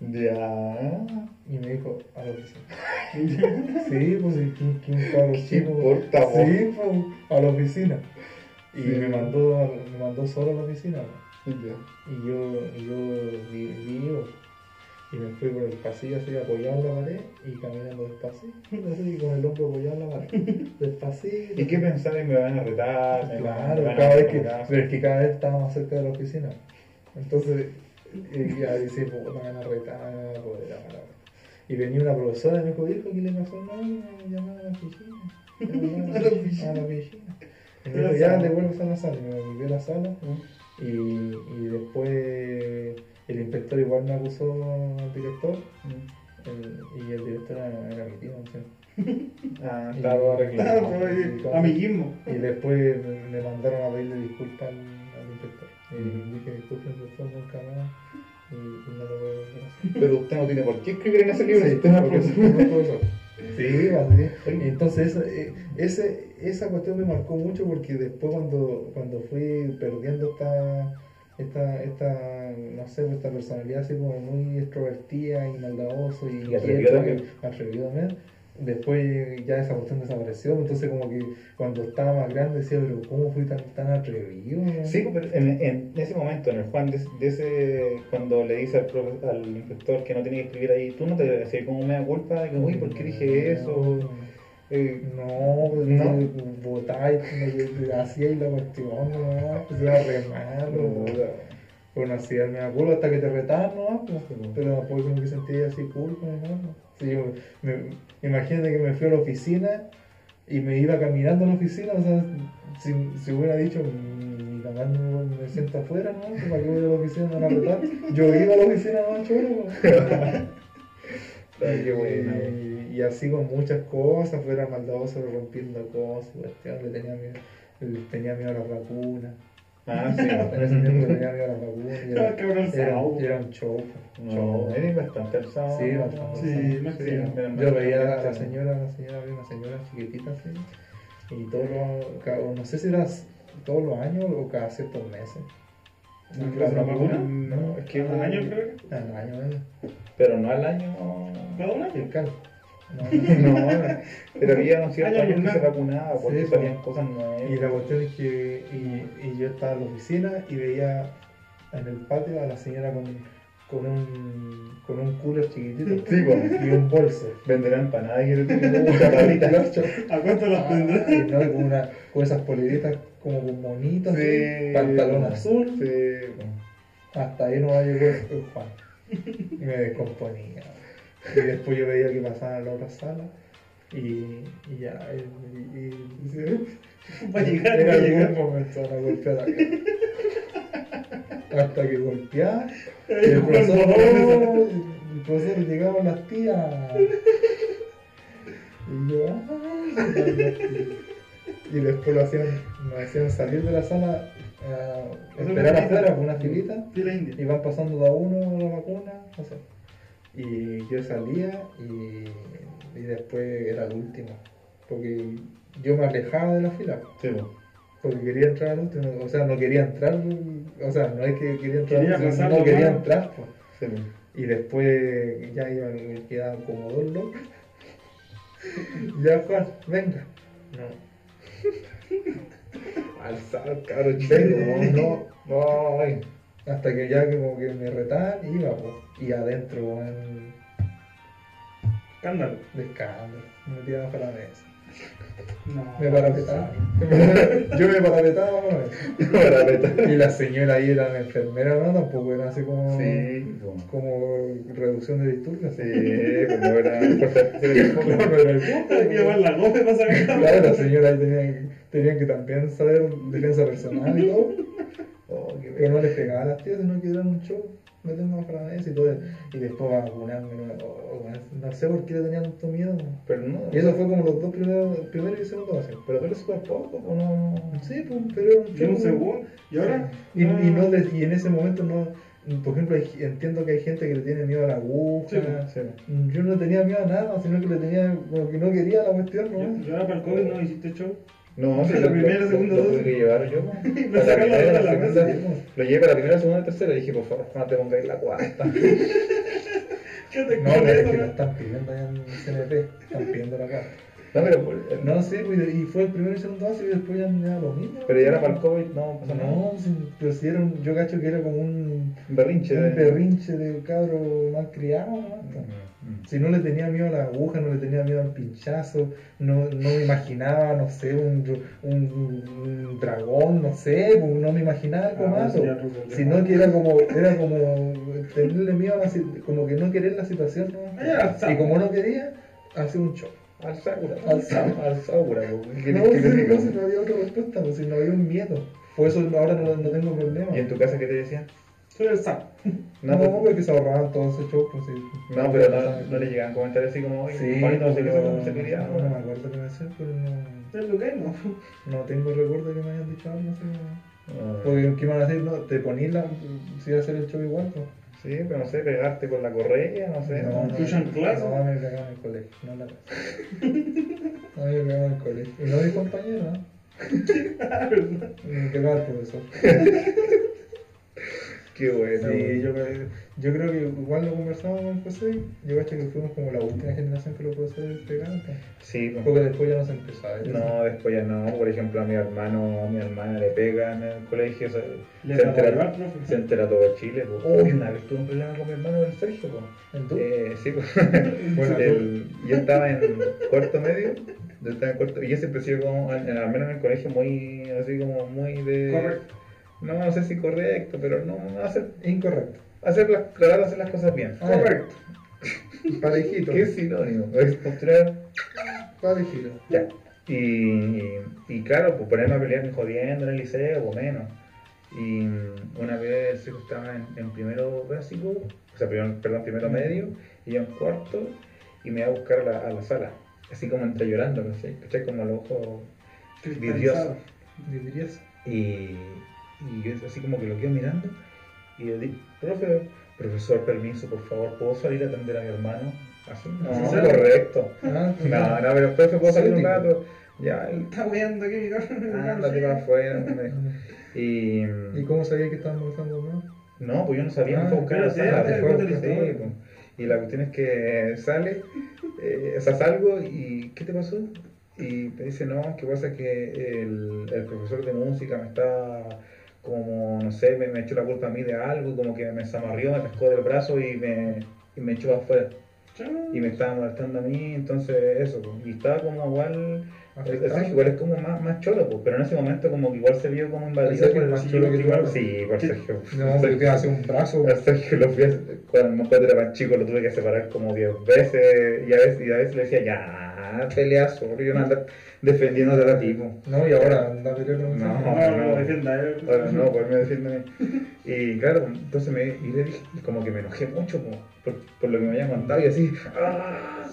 Ya. Y me dijo, a la oficina. sí, pues, ¿y ¿quién, quién cabrón ¿Qué chico? importa? Sí, pues, a la oficina. Y Sí. me mandó, me mandó solo a la oficina. Ya. Y yo, yo y me fui por el pasillo así apoyado en la pared y caminando despacito, así con el hombro apoyado en la pared. Despacito. ¿Y qué pensaba? ¿Me van a retar? ¿Me Claro, van cada vez casa? pero es que cada vez estaba más cerca de la oficina. Entonces, y ya dice, me van a retar, me van a poder hablar. Y venía una profesora y me dijo, hijo, ¿qué le pasó? Me a la oficina. Me llamaron A la oficina. A la oficina. Y me dijo, ya, devuelves a la sala. Y me volví a la sala. Y, y después el inspector igual me acusó al director. el- y el director era, era mi tío, sé. Ah, claro, arreglado. Claro, pues, amiguismo. Y después me, mandaron a pedirle disculpas al, al inspector. Y dije, disculpe, inspector, nunca más. Y, y no lo voy a hacer. Pero usted no tiene por qué escribir en ese libro Sí, usted no es profesor. Sí, así. Entonces eh, ese, esa cuestión me marcó mucho porque después cuando, cuando fui perdiendo esta, esta, esta, no sé, esta personalidad así como muy extrovertida y maldadoso y, Y atrevido después ya esa cuestión desapareció, entonces como que cuando estaba más grande decía, pero ¿cómo fui tan, tan atrevido? no?" Sí, pero en, en ese momento, en el Juan, de, de ese, cuando le dice al, profe- al inspector que no tenía que escribir ahí, tú no te decías como me da culpa de que, uy, ¿por qué dije eso? Eh, No, pues No. votáis, hacíais la cuestión, no, pues era re malo. Hacía me da culpa hasta que te retaban, ¿no? Pero después como que sentía así culpa, ¿no? Sí, me- imagínate que me fui a la oficina y me iba caminando a la oficina, o sea, si, si hubiera dicho, "Mm, ni cagando me siento afuera, ¿no? ¿Para qué voy a la oficina? Me van a retar. Yo iba a la oficina, no, chulo, qué bueno. Y, y así con muchas cosas, fuera maldadoso rompiendo cosas, le tenía miedo, le tenía miedo a las vacunas. Ah, sí. En ese tiempo le tenía miedo a las vacunas. y Era, era, sábado. era un show. No, show. eres bastante alzado. Sí, bastante. Sí, no sé. Yo veía a la señora, la señora, había una señora chiquitita así, y todos los, no sé si era todos los años o cada ciertos meses. ¿No la vacuna? No, es que ¿Un año creo que? Al año, ¿eh? Pero no al año. ¿Cada un año? Cal. No, pero había cierto Año año que se vacunaba porque Sí, salían cosas nuevas. Y la cuestión es que y, y yo estaba en la oficina y veía en el patio a la señora con, con un con un cooler chiquitito Sí, po. y un bolso. Venderán empanadas y mucha. ¿A cuánto los tendrás? Ah, no, con, una, con esas poleritas como con monitos, Sí. pantalón azul. Hasta ahí no llegó el Juan. Y me descomponía. Y después yo veía que pasaba a la otra sala. Y, y ya, y, y- Va a llegar, en algún llegar. momento van a golpear acá. Hasta que golpeaba. El profesor. "Oh", el profesor llegaban las tías. Y yo, tías. Y después lo hacían, nos hacían salir de la sala, a Hacer esperar afuera con una filita. Y van pasando de a uno la vacuna, no sé. Y yo salía y, y después era el último. Porque yo me alejaba de la fila. Sí, po. Porque quería entrar al último. O sea, no quería entrar. O sea, no es que quería entrar Quería al último, pasar no quería entrar. pues. Sí. Y después ya iban, me quedaban como dos locos. ya Juan, venga. No. Alzado, cabrón, Vengo, chico. no, no, ay. Hasta que ya como que me retaban, iba, pues. Y adentro, en Escándalo. de escándalo, me metía bajo la mesa. No. Me parapetaba. Yo me parapetaba bajo la mesa. Para. Y la señora ahí era la enfermera, ¿no? Tampoco era así como, Sí, como reducción de disturbios. Sí, como era Hay que llevar la goma para sacar. Claro, la señora ahí tenían, tenían que también saber defensa personal y todo. Oh, Pero no les pegaba a las tías, sino que eran un show, metiendo bajo la mesa y todo. Y después vacunarme, no, oh, no sé por qué le tenían tanto miedo. Pero no. Y eso fue como los dos primeros, primero y segundo base. Pero duele súper poco, ¿o no? Sí, pues, pero era un Y show. un segundo. Y ahora. Y, y, no les- y en ese momento no, por ejemplo, entiendo que hay gente que le tiene miedo a la aguja. Sí, Sí. Yo no tenía miedo a nada, sino que le tenía, como que no quería la cuestión, Yo ¿no? yo ahora para el COVID no hiciste show. No, sí, La primera, segunda lo dosis. tuve que llevar yo. Me la la segunda. Lo llevé para la primera, segunda, tercera y dije, por favor, no te pongáis la cuarta. ¿Qué te No, pero es que lo están pidiendo allá en CNP, están pidiendo la carta. No, pero, por- No, sí, pues, y fue el primero y segundo base y después ya era lo mismo. pero ya era para el COVID, no pasó nada. No, pero si era un, yo cacho que era como un, berrinche. un de- berrinche de cabro mal criado, ¿no? Si no le tenía miedo a la aguja, no le tenía miedo al pinchazo, no, no me imaginaba, no sé, un, un, un dragón, no sé, no me imaginaba algo Ah, más. eso o- ya tú sabes. Sino que era como, era como tenerle miedo a la si- como que no querer la situación, ¿no? Ya, Y como no quería, hacía un show. Al Sakura. Al Sakura. Al Sakura. po. ¿Qué- No, digo? no, si no había otra respuesta, pues, si no había un miedo. Por eso ahora no, no tengo problema. ¿Y en tu casa qué te decían? No, No, pues- porque se ahorraban todo ese show, pues sí. No, pero no, no le llegaban comentarios así como, Sí, Juanito, no sé qué, no se quería. no, no me acuerdo qué me decían, pero no, Es lo que ¿no? no tengo recuerdo que me hayan dicho algo así. Ah, Porque, ¿qué iban a decir? No, te ponías la, si iba a hacer el show igual, pues. Sí, pero no sé, pegarte con la correa, no sé. No, no, ¿Tuyo en clase? No, me pegaban en el colegio, no en la casa. No, me pegaban en el colegio. Y no mi compañero, ¿no? Me pegaba el profesor. Qué bueno. Sí, yo, creo- yo creo que igual lo conversamos con José. Yo cacho que fuimos como la última generación que los profesores pues. Sí, pues. Porque después ya no se empezó a ver. No, después ya no. Por ejemplo, a mi hermano, a mi hermana le pegan en el colegio. Se, entera, llevar, profe. se entera todo Chile. Pues. Uy, una vez tuve un problema con mi hermano del Sergio. Pues. ¿En tú? Eh, sí, pues. Bueno, El- yo estaba en cuarto medio. Yo estaba en cuarto. Y yo siempre he sido como, al menos en el colegio, muy, así como muy de. Correcto. No, sé si correcto, pero no, no hacer, Incorrecto. hacer las, tratar de hacer las cosas bien. Correcto. Parejito. ¿Qué sinónimo? Es construir Parejito. Ya. Y, y, y claro, pues ponerme a pelear jodiendo en el liceo, o menos. Y una vez sí, estaba en, en primero básico, o sea, primero, perdón, primero medio, y yo en cuarto, y me va a buscar a la, a la sala, así como entre llorando, no sé, ¿cachai? Como los ojos vidriosos. Vidrioso. Y, y yo así como que lo quedo mirando y le digo, profe, profesor, permiso, por favor, ¿puedo salir a atender a mi hermano? Así, no, ¿Sí sabe? correcto. Ah, No, no, pero profe, ¿puedo salir un rato? Ya, él, Está weando aquí, ándate para afuera. Y, ¿Y cómo sabía que estaban molestando más? no, pues yo no sabía, me Ah, fue a buscar la sala, pues. Y la cuestión es que sale, eh, o sea, salgo y ¿qué te pasó? Y me dice, no, que pasa que el, el profesor de música me está como, no sé, me, me echó la culpa a mí de algo, como que me zamarrió, me pescó del brazo y me, y me echó afuera. Y me estaba molestando a mí, entonces eso, pues. y estaba como igual, el Sergio igual es como más, más cholo, pues, pero en ese momento como que igual se vio como invadido por el más sí, cholo que igual, sí, por Sergio. No, Sergio- porque te hace un brazo. a Sergio lo fui a, cuando era más chico lo tuve que separar como 10 veces y a veces, y a veces le decía, ya, pelea solo, yo no ando defendiendo de la tipo. No, y ahora anda a pelear con No. No, no, defienda él. Ahora no, pues me defiende a mí. Y claro, entonces me, y le dije, y como que me enojé mucho po, por, por lo que me había contado y así, ¡ah!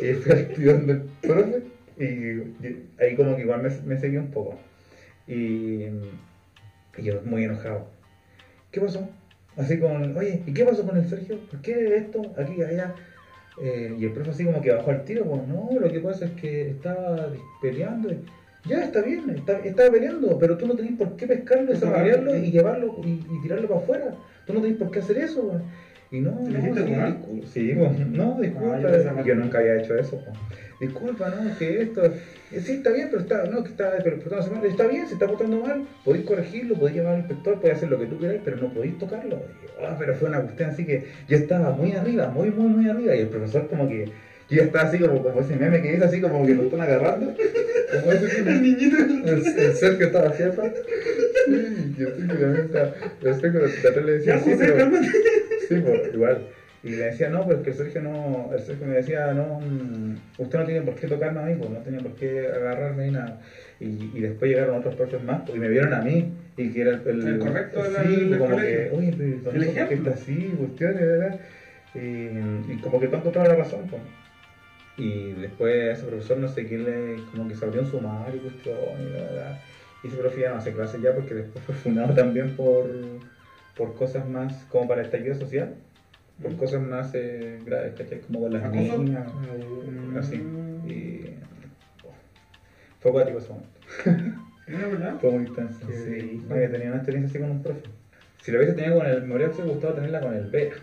Y fui al tirón del profe y, y ahí como que igual me, me seguí un poco. Y, y yo muy enojado. ¿Qué pasó? Así como, oye, ¿y qué pasó con el Sergio? ¿Por qué esto? Aquí, allá. Eh, y el profe así como que bajó al tiro, pues no, lo que pasa es que estaba peleando. y- ya está bien, está, estaba peleando, pero tú no tenés por qué pescarlo, desamarrearlo y llevarlo y, y tirarlo para afuera. Tú no tenés por qué hacer eso. Y no, ¿Le no, dijiste sí, pues, no, disculpa. Ah, yo que- nunca había hecho eso, pues. Disculpa, no, que esto, eh, sí está bien, pero está, no, que está, pero portándose mal, está bien, se está portando mal, podéis corregirlo, podéis llamar al inspector, podéis hacer lo que tú queráis, pero no podéis tocarlo. Y ah, pero fue una cuestión así que yo estaba muy arriba, muy, muy, muy arriba, y el profesor como que, yo ya estaba así como, como ese meme que dice así como que lo están agarrando, como ese El niñito. El, el Sergio estaba jefa. Sí, yo estoy que también. Yo sé que le decía pero-. Sí, pues, igual. Y le decía, no, pues que el Sergio no. El Sergio me decía, no, mm, usted no tiene por qué tocarme a mí, pues no tenía por qué agarrarme ni nada. Y, y después llegaron otros profes más, pues, y me vieron a mí, y que era el. El correcto del- Sí, del como colegio. que, oye, pero El ¿por qué ejemplo. está así? Cuestiones, ¿verdad? Y, y como que tú encontraba la razón, pues. Y después ese profesor no sé quién le, como que se abrió un sumario y cuestión y la verdad. Y ese profe ya no hace clase ya porque después fue funado también por, por cosas más, como para el estallido social, por cosas más eh, graves, ¿cachai? Como con las niñas, Mm. así. Y oh, fue acuático ese momento. ¿No, verdad? Fue muy intenso. Sí, tenido una experiencia así con un profe. Si lo hubiese tenido con el, me hubiera gustado tenerla con el Vera.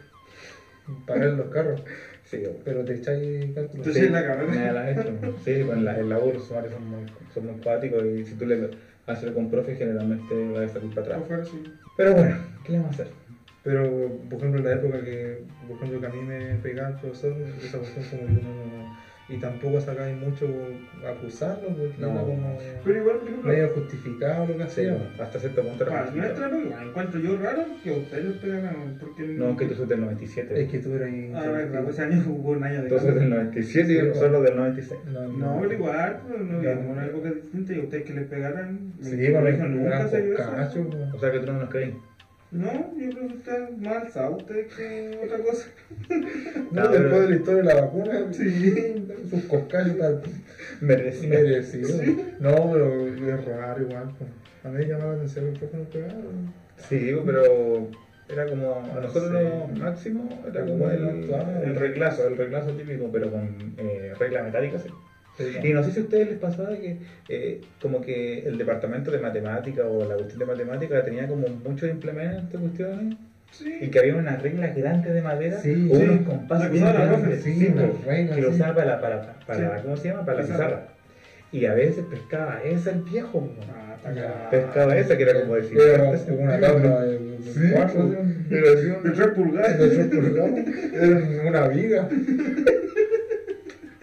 Pagar los carros. Sí, Pero te echáis. Tú sí, en la carrera. Me la has hecho. Sí, con la, el laburo los sumarios son muy, son muy cuáticos y si tú le haces con profe generalmente va a salir para atrás. Sí. Pero bueno, ¿qué le vamos a hacer? Pero, por ejemplo, en la época que, por ejemplo, que a mí me pegaba el profesor, esa cuestión como que uno no... Y tampoco sacáis mucho acusarlo, porque No. era como Pero igual, por ejemplo, medio justificado lo que Sí, hacía. hasta cierto punto era para nuestra época, encuentro yo raro que a ustedes les pegaran. Porque No, que tú sos del 97. Es que tú eras ahí... A ver, pues, ese año hubo un año de. Tú sos del 97 y Sí, nosotros bueno. del 96. No, No, pero igual, pero no había No. como una época distinta y a ustedes que les pegaran. Sí, el bueno, colegio nunca se cacho, pues. O sea que tú no nos creí. No, yo creo que ustedes más ustedes que otra cosa. No, No, después de la historia de la vacuna, Sí. sus coscales y tal. Merecido. Merecido. No, pero es raro igual. pues. A mí me llamaba la atención el profe nos pegaron. Sí, pero era como, a nosotros Sí. lo máximo era como el, Claro. el reglazo, el reglazo típico, pero con eh, regla metálica, sí. Y no sé si a ustedes les pasaba que eh, como que el departamento de matemática o la cuestión de matemática tenía como muchos implementos, cuestiones, y Sí. que había unas reglas grandes de madera Sí, o sí. unos compases bien grandes, sí, pues, las reglas, que lo usaba para, para, para. ¿cómo se llama? Para la Pizarra. Y a veces pescaba esa el viejo, pues. Ah, Ya. pescaba esa que era como de Era 50 una tabla de de Sí, cuatro, pues, ¿sí? pero así un- De tres pulgadas. de tres pulgadas. Era una viga.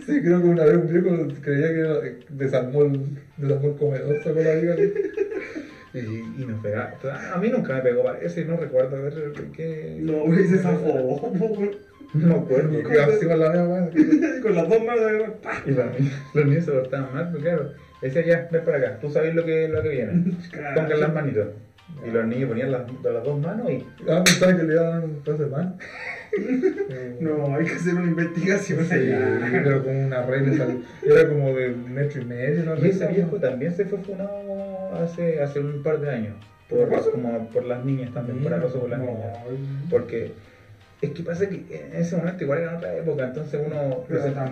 Sí, creo que una vez un viejo creía que desarmó el, desarmó el comedor, sacó la viga. Y, y nos pegaba. A mí nunca me pegó, parece, no recuerdo a ver qué. No, güey, se zafó. No me acuerdo. Y así con la mano. Con las dos manos. Y para mí, los niños se portaban mal, pero claro. Decía ya, ven para acá, tú sabes lo que, lo que viene. Pongan las manitos. Y los niños ponían las, las dos manos y. Ah, pensaba que le iban a dar un pedazo de pan. No, hay que hacer una investigación Sí, allá. pero con una regla era como de metro y medio, ¿no? Y ese viejo también se fue funado hace, hace un par de años. Por, ¿Por acoso? como por las niñas también, por acoso por las niñas. Porque es que pasa que en ese momento igual era otra época, entonces uno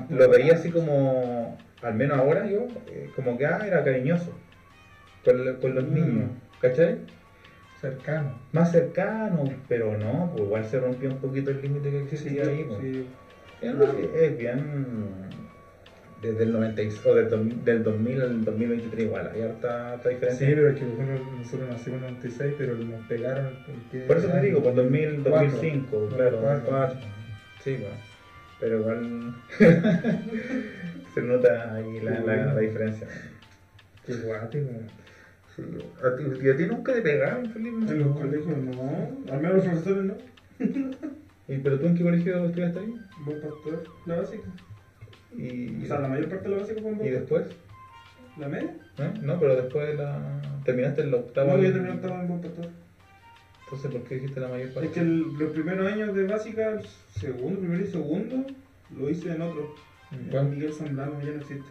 lo- veía así como, al menos ahora yo, eh, como que ah, era cariñoso con los Mm. niños, ¿cachai? Cercano. Más cercano, pero no, pues igual se rompió un poquito el límite que existía ahí. pues. sí. Es, es bien desde el 96 o del, dos- del 2000 al 2023 igual, hay harta, harta Sí, diferencia. pero es que nosotros, nacimos en el 96, pero nos pegaron. ¿qué Por eso te digo, pues 2000, Cuatro. 2005, claro, Cuatro. cuatro. Sí, pues. Pero igual se nota ahí la, la, la diferencia. Qué guático. Sí. ¿A ti, y a ti nunca te pegaron, Felipe? En los colegios no, al menos los profesores no. ¿Y, ¿Pero tú en qué colegio estudiaste ahí? Buen pastor, la básica. ¿Y, O sea, la mayor parte de la básica fue en ¿y después? ¿La media? ¿Eh? No, pero después de la... terminaste en la octava. No, yo terminé octavo en buen pastor. Entonces, ¿por qué dijiste la mayor parte? Es que el- los primeros años de básica, segundo, primero y segundo, lo hice en otro. ¿En En cuál? Miguel Zambrano ya no existe.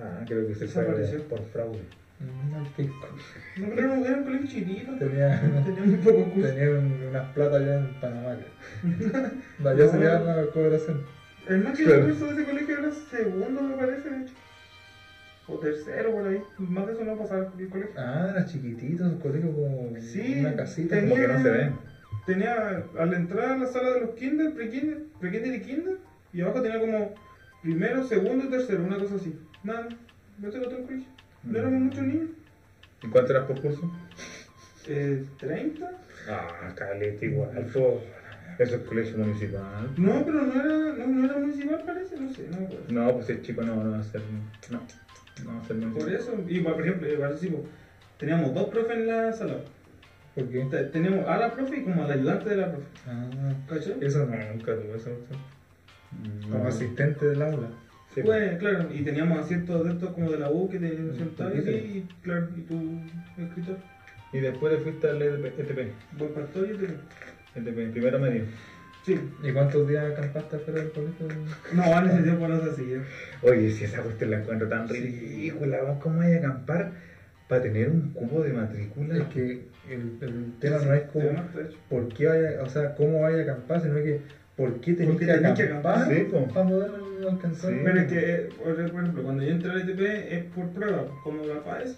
Ah, creo que se Desapareció. por fraude. No, pero era un, era un colegio chiquito. Tenía, Tenía muy poco curso. tenía un- unas platas allá en Panamá. De allá No. salía la cooperación. El máximo Claro. curso de ese colegio era segundo, me parece, de hecho. O tercero, por ahí. Más de eso no pasaba por el colegio. Ah, era chiquitito, un colegio como Sí, una casita. tenía- Como que no se ven. Tenía, al entrar a la sala de los kinder, pre-kinder, pre-kinder y kinder, y abajo tenía como primero, segundo y tercero, una cosa así. Nada, no se todo el colegio. No éramos muchos niños. ¿Y cuánto eras por curso? Eh, ¿30? Ah, caleta igual. po. Eso es colegio municipal. No, pero no era, no, no era municipal, parece, no sé, no me acuerdo. No, pues es chico no, no va a ser. No, no va a ser Por municipal. eso, y por ejemplo, igual sí, po, teníamos dos profes en la sala. ¿Por qué? Te- Teníamos a la profe y como al ayudante de la profe. Ah, ¿Cachai? eso no, nunca tuve esa opción. Como No. asistente del aula. Sí, Pues, claro, y teníamos asientos de estos como de la U que te sentabas ¿Viste? y, claro, y tu escritor. Y después le fuiste al ETP, ETP, Buen pastor y te... ETP, primero medio. Sí. ¿Y cuántos días acampaste afuera del colegio? No, en ese tiempo no se hacía. Oye, si esa cuestión la encuentro tan ridícula, ¿vos ¿cómo hay a acampar para tener un cubo de matrícula? Es que el, el tema no es como por qué vaya, o sea, cómo vaya a acampar, sino que por qué tenés que acampar sí, para poder alcanzar. Sí. Pero es que, eh, por ejemplo, cuando yo entré al ITP es por prueba, como la PAES.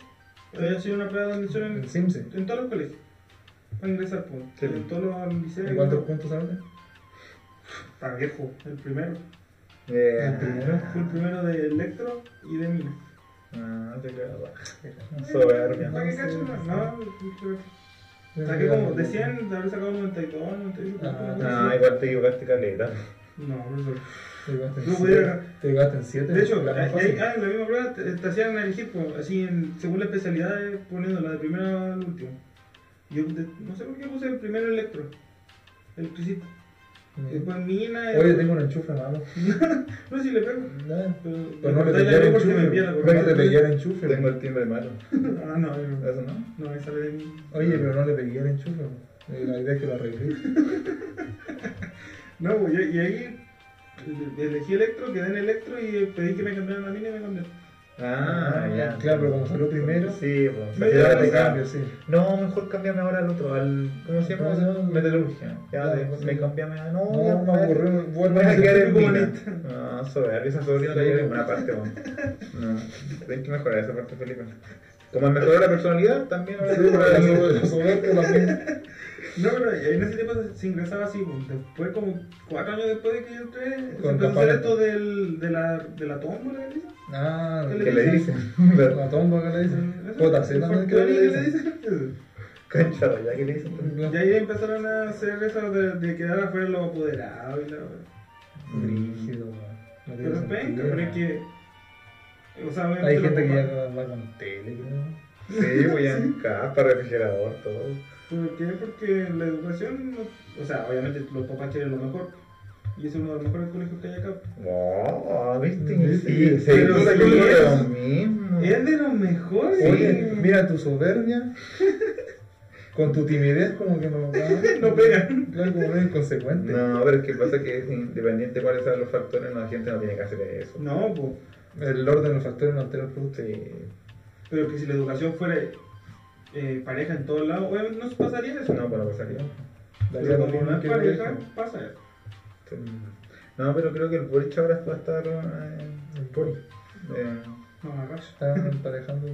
Había sido una prueba de admisión en, El en todos los colegios. Para ingresar, pues. Sí. En todos los liceos. ¿Y cuántos puntos sabes? Está viejo, el primero. Eh, El primero. Fue el primero de electro y de mina. Ah, te creo. Soberbia. ¿Para qué cacho? No, no. Saqué como, decían de haber sacado 92, 98. Ah, igual te equivocaste caleta. No, profesor. No podía- Te llegaste en 7. De hecho, la en la misma prueba te, hacían elegir, así según la especialidad, eh, poniendo la de primero al último. Yo no sé por qué puse el primero electro, electricista. Después mina. Oye, tengo un enchufe malo. No sé si le pego. No, Pero, Pero no le pegué el porque me enchufe. le pegué el enchufe. Tengo el timbre malo. Ah, no, no, ¿Eso no? no, me sale de mí. Oye, pero no le pegué el enchufe. Eh, La idea es que lo arreglé. No, pues, y, y ahí elegí electro, quedé en electro y pedí que me cambiaran la mina y me cambiaron. Ah, ya. Claro, pero como salió primero, Sí, pues. Risa. cambio. sí. No, mejor cambiame ahora al otro, al. ¿Cómo se llama? ¿Cómo se llama? Metalurgia. Ya, de- pues, me sí. cambiame a. No, No, ya, me aburrió, Voy a quedar en mina. No, soberbia, esa soberbia no la lleva a ninguna parte, weón. No, tienes que mejorar esa parte, Felipe. Como mejoró la personalidad, también Sí, la- la soberbia también. No, pero ahí en ese tiempo se- ingresaba así, pues. después como cuatro años después de que yo entré, se empezó a hacer campamento. esto del, de, la, de la tómbola, ¿qué dice? Ah, ¿Qué ¿Qué le dicen? la tomba que le dicen. JC también que le dicen. Concha, ya que le dicen. Y ahí empezaron a hacer eso de, de quedar afuera los apoderados y la. No tiene Pero es penca, pero es que. O sea, Hay gente que ya va con tele, creo. Sí, voy a capa, refrigerador, todo. ¿Por qué? Porque la educación, no- o sea, obviamente los papás quieren lo mejor. Y es uno de los mejores colegios que hay acá. Oh, ¿viste? Sí, sí, Pero sí, es- lo mismo. Es de los mejores. Oye, mira tu soberbia. con tu timidez como que no, No pega. Claro, como medio inconsecuente. No, pero es que pasa que es independiente de cuáles sean los factores, no, la gente no tiene que hacer eso. No, pues. El orden de los factores no altera el producto. Sí. Pero que si la educación fuera eh, pareja en todos lados, obviamente no se pasaría eso. No, para pasaría. Daría Pero como no que el pareja, pasa eso. Sí. No, pero creo que el Boric ahora va a estar eh, El poli. eh, No agarro. Están emparejando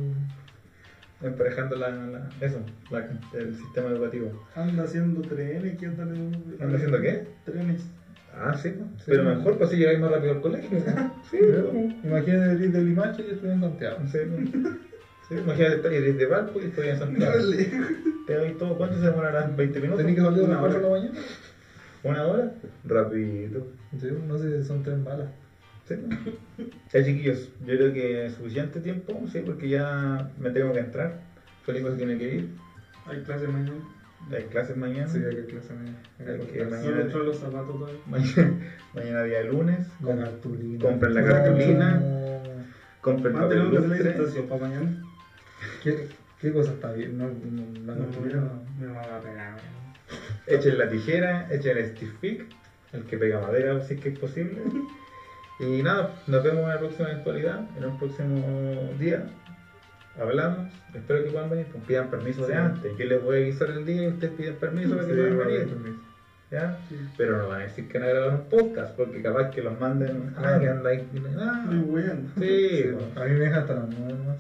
emparejando la, la- eso, la- el sistema educativo. Anda haciendo trenes, ¿qué anda ¿Anda haciendo qué? Trenes. Ah, sí, pues. Sí. pero mejor pues si llegáis más rápido al colegio. Sí, Imagínate ir de Limache y estudiar en Santiago. sí, sí, imagínate desde Valpo y estoy en Santiago. Te doy todo, ¿cuánto se demorarán? ¿20 minutos? ¿Tenés que salir Una las 4 de hora. la mañana? ¿Una hora? Rapidito. Sí, no sé si son tres balas. Sí. Ya chiquillos, yo creo que es suficiente tiempo, sí, porque ya me tengo que entrar. Felipe se tiene que ir. Hay clase mañana. Hay clases mañana. Sí, hay que clase media. Hay que mañana- los zapatos todavía. Mañana, mañana día lunes. La cartulina. Compren la cartulina. Compren papel que hacer la lustre. para mañana. ¿Qué, ¿Qué cosa está bien? No, no, la No, no. me va a pegar. Echen la tijera, echen el stick pick, el que pega madera si es que es posible. Y nada, nos vemos en la próxima actualidad, en un próximo día. Hablamos, espero que puedan venir, pues pidan permiso de antes. Yo les voy a avisar el día y ustedes piden permiso para que puedan venir. Permiso. ¿ya? Sí. Pero no van a decir que van a grabar un podcast, porque capaz que los manden. Ah, que anda ahí. Ah, Muy bueno. sí, Sí. A mí me deja hasta las 9 nomás.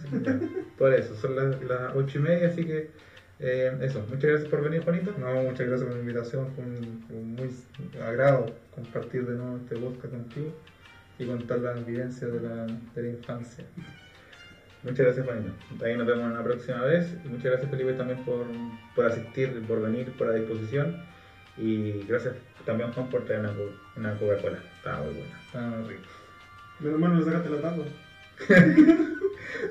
por eso, son las, las ocho y media, así que eh, eso. Muchas gracias por venir, Juanito. No, muchas gracias por la invitación. Fue un, fue un muy agrado compartir de nuevo este podcast contigo y contar las vivencias de la, de la infancia. Muchas gracias, Juanito. Ahí nos vemos una próxima vez. Y muchas gracias, Felipe, también por, por asistir, por venir, por la disposición. Y gracias también, Juan, por traer una, una Coca-Cola. Estaba muy buena. Ah, rico. Menos mal no le sacaste la tapa.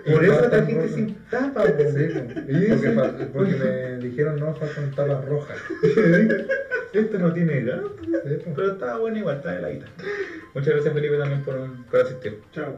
Por Y eso trajiste sin tapa, porque, porque me dijeron no, faltan tapas rojas. Esto no tiene gas, po. pero estaba bueno igual, está heladita. Muchas gracias, Felipe, también por, por asistir. Chao.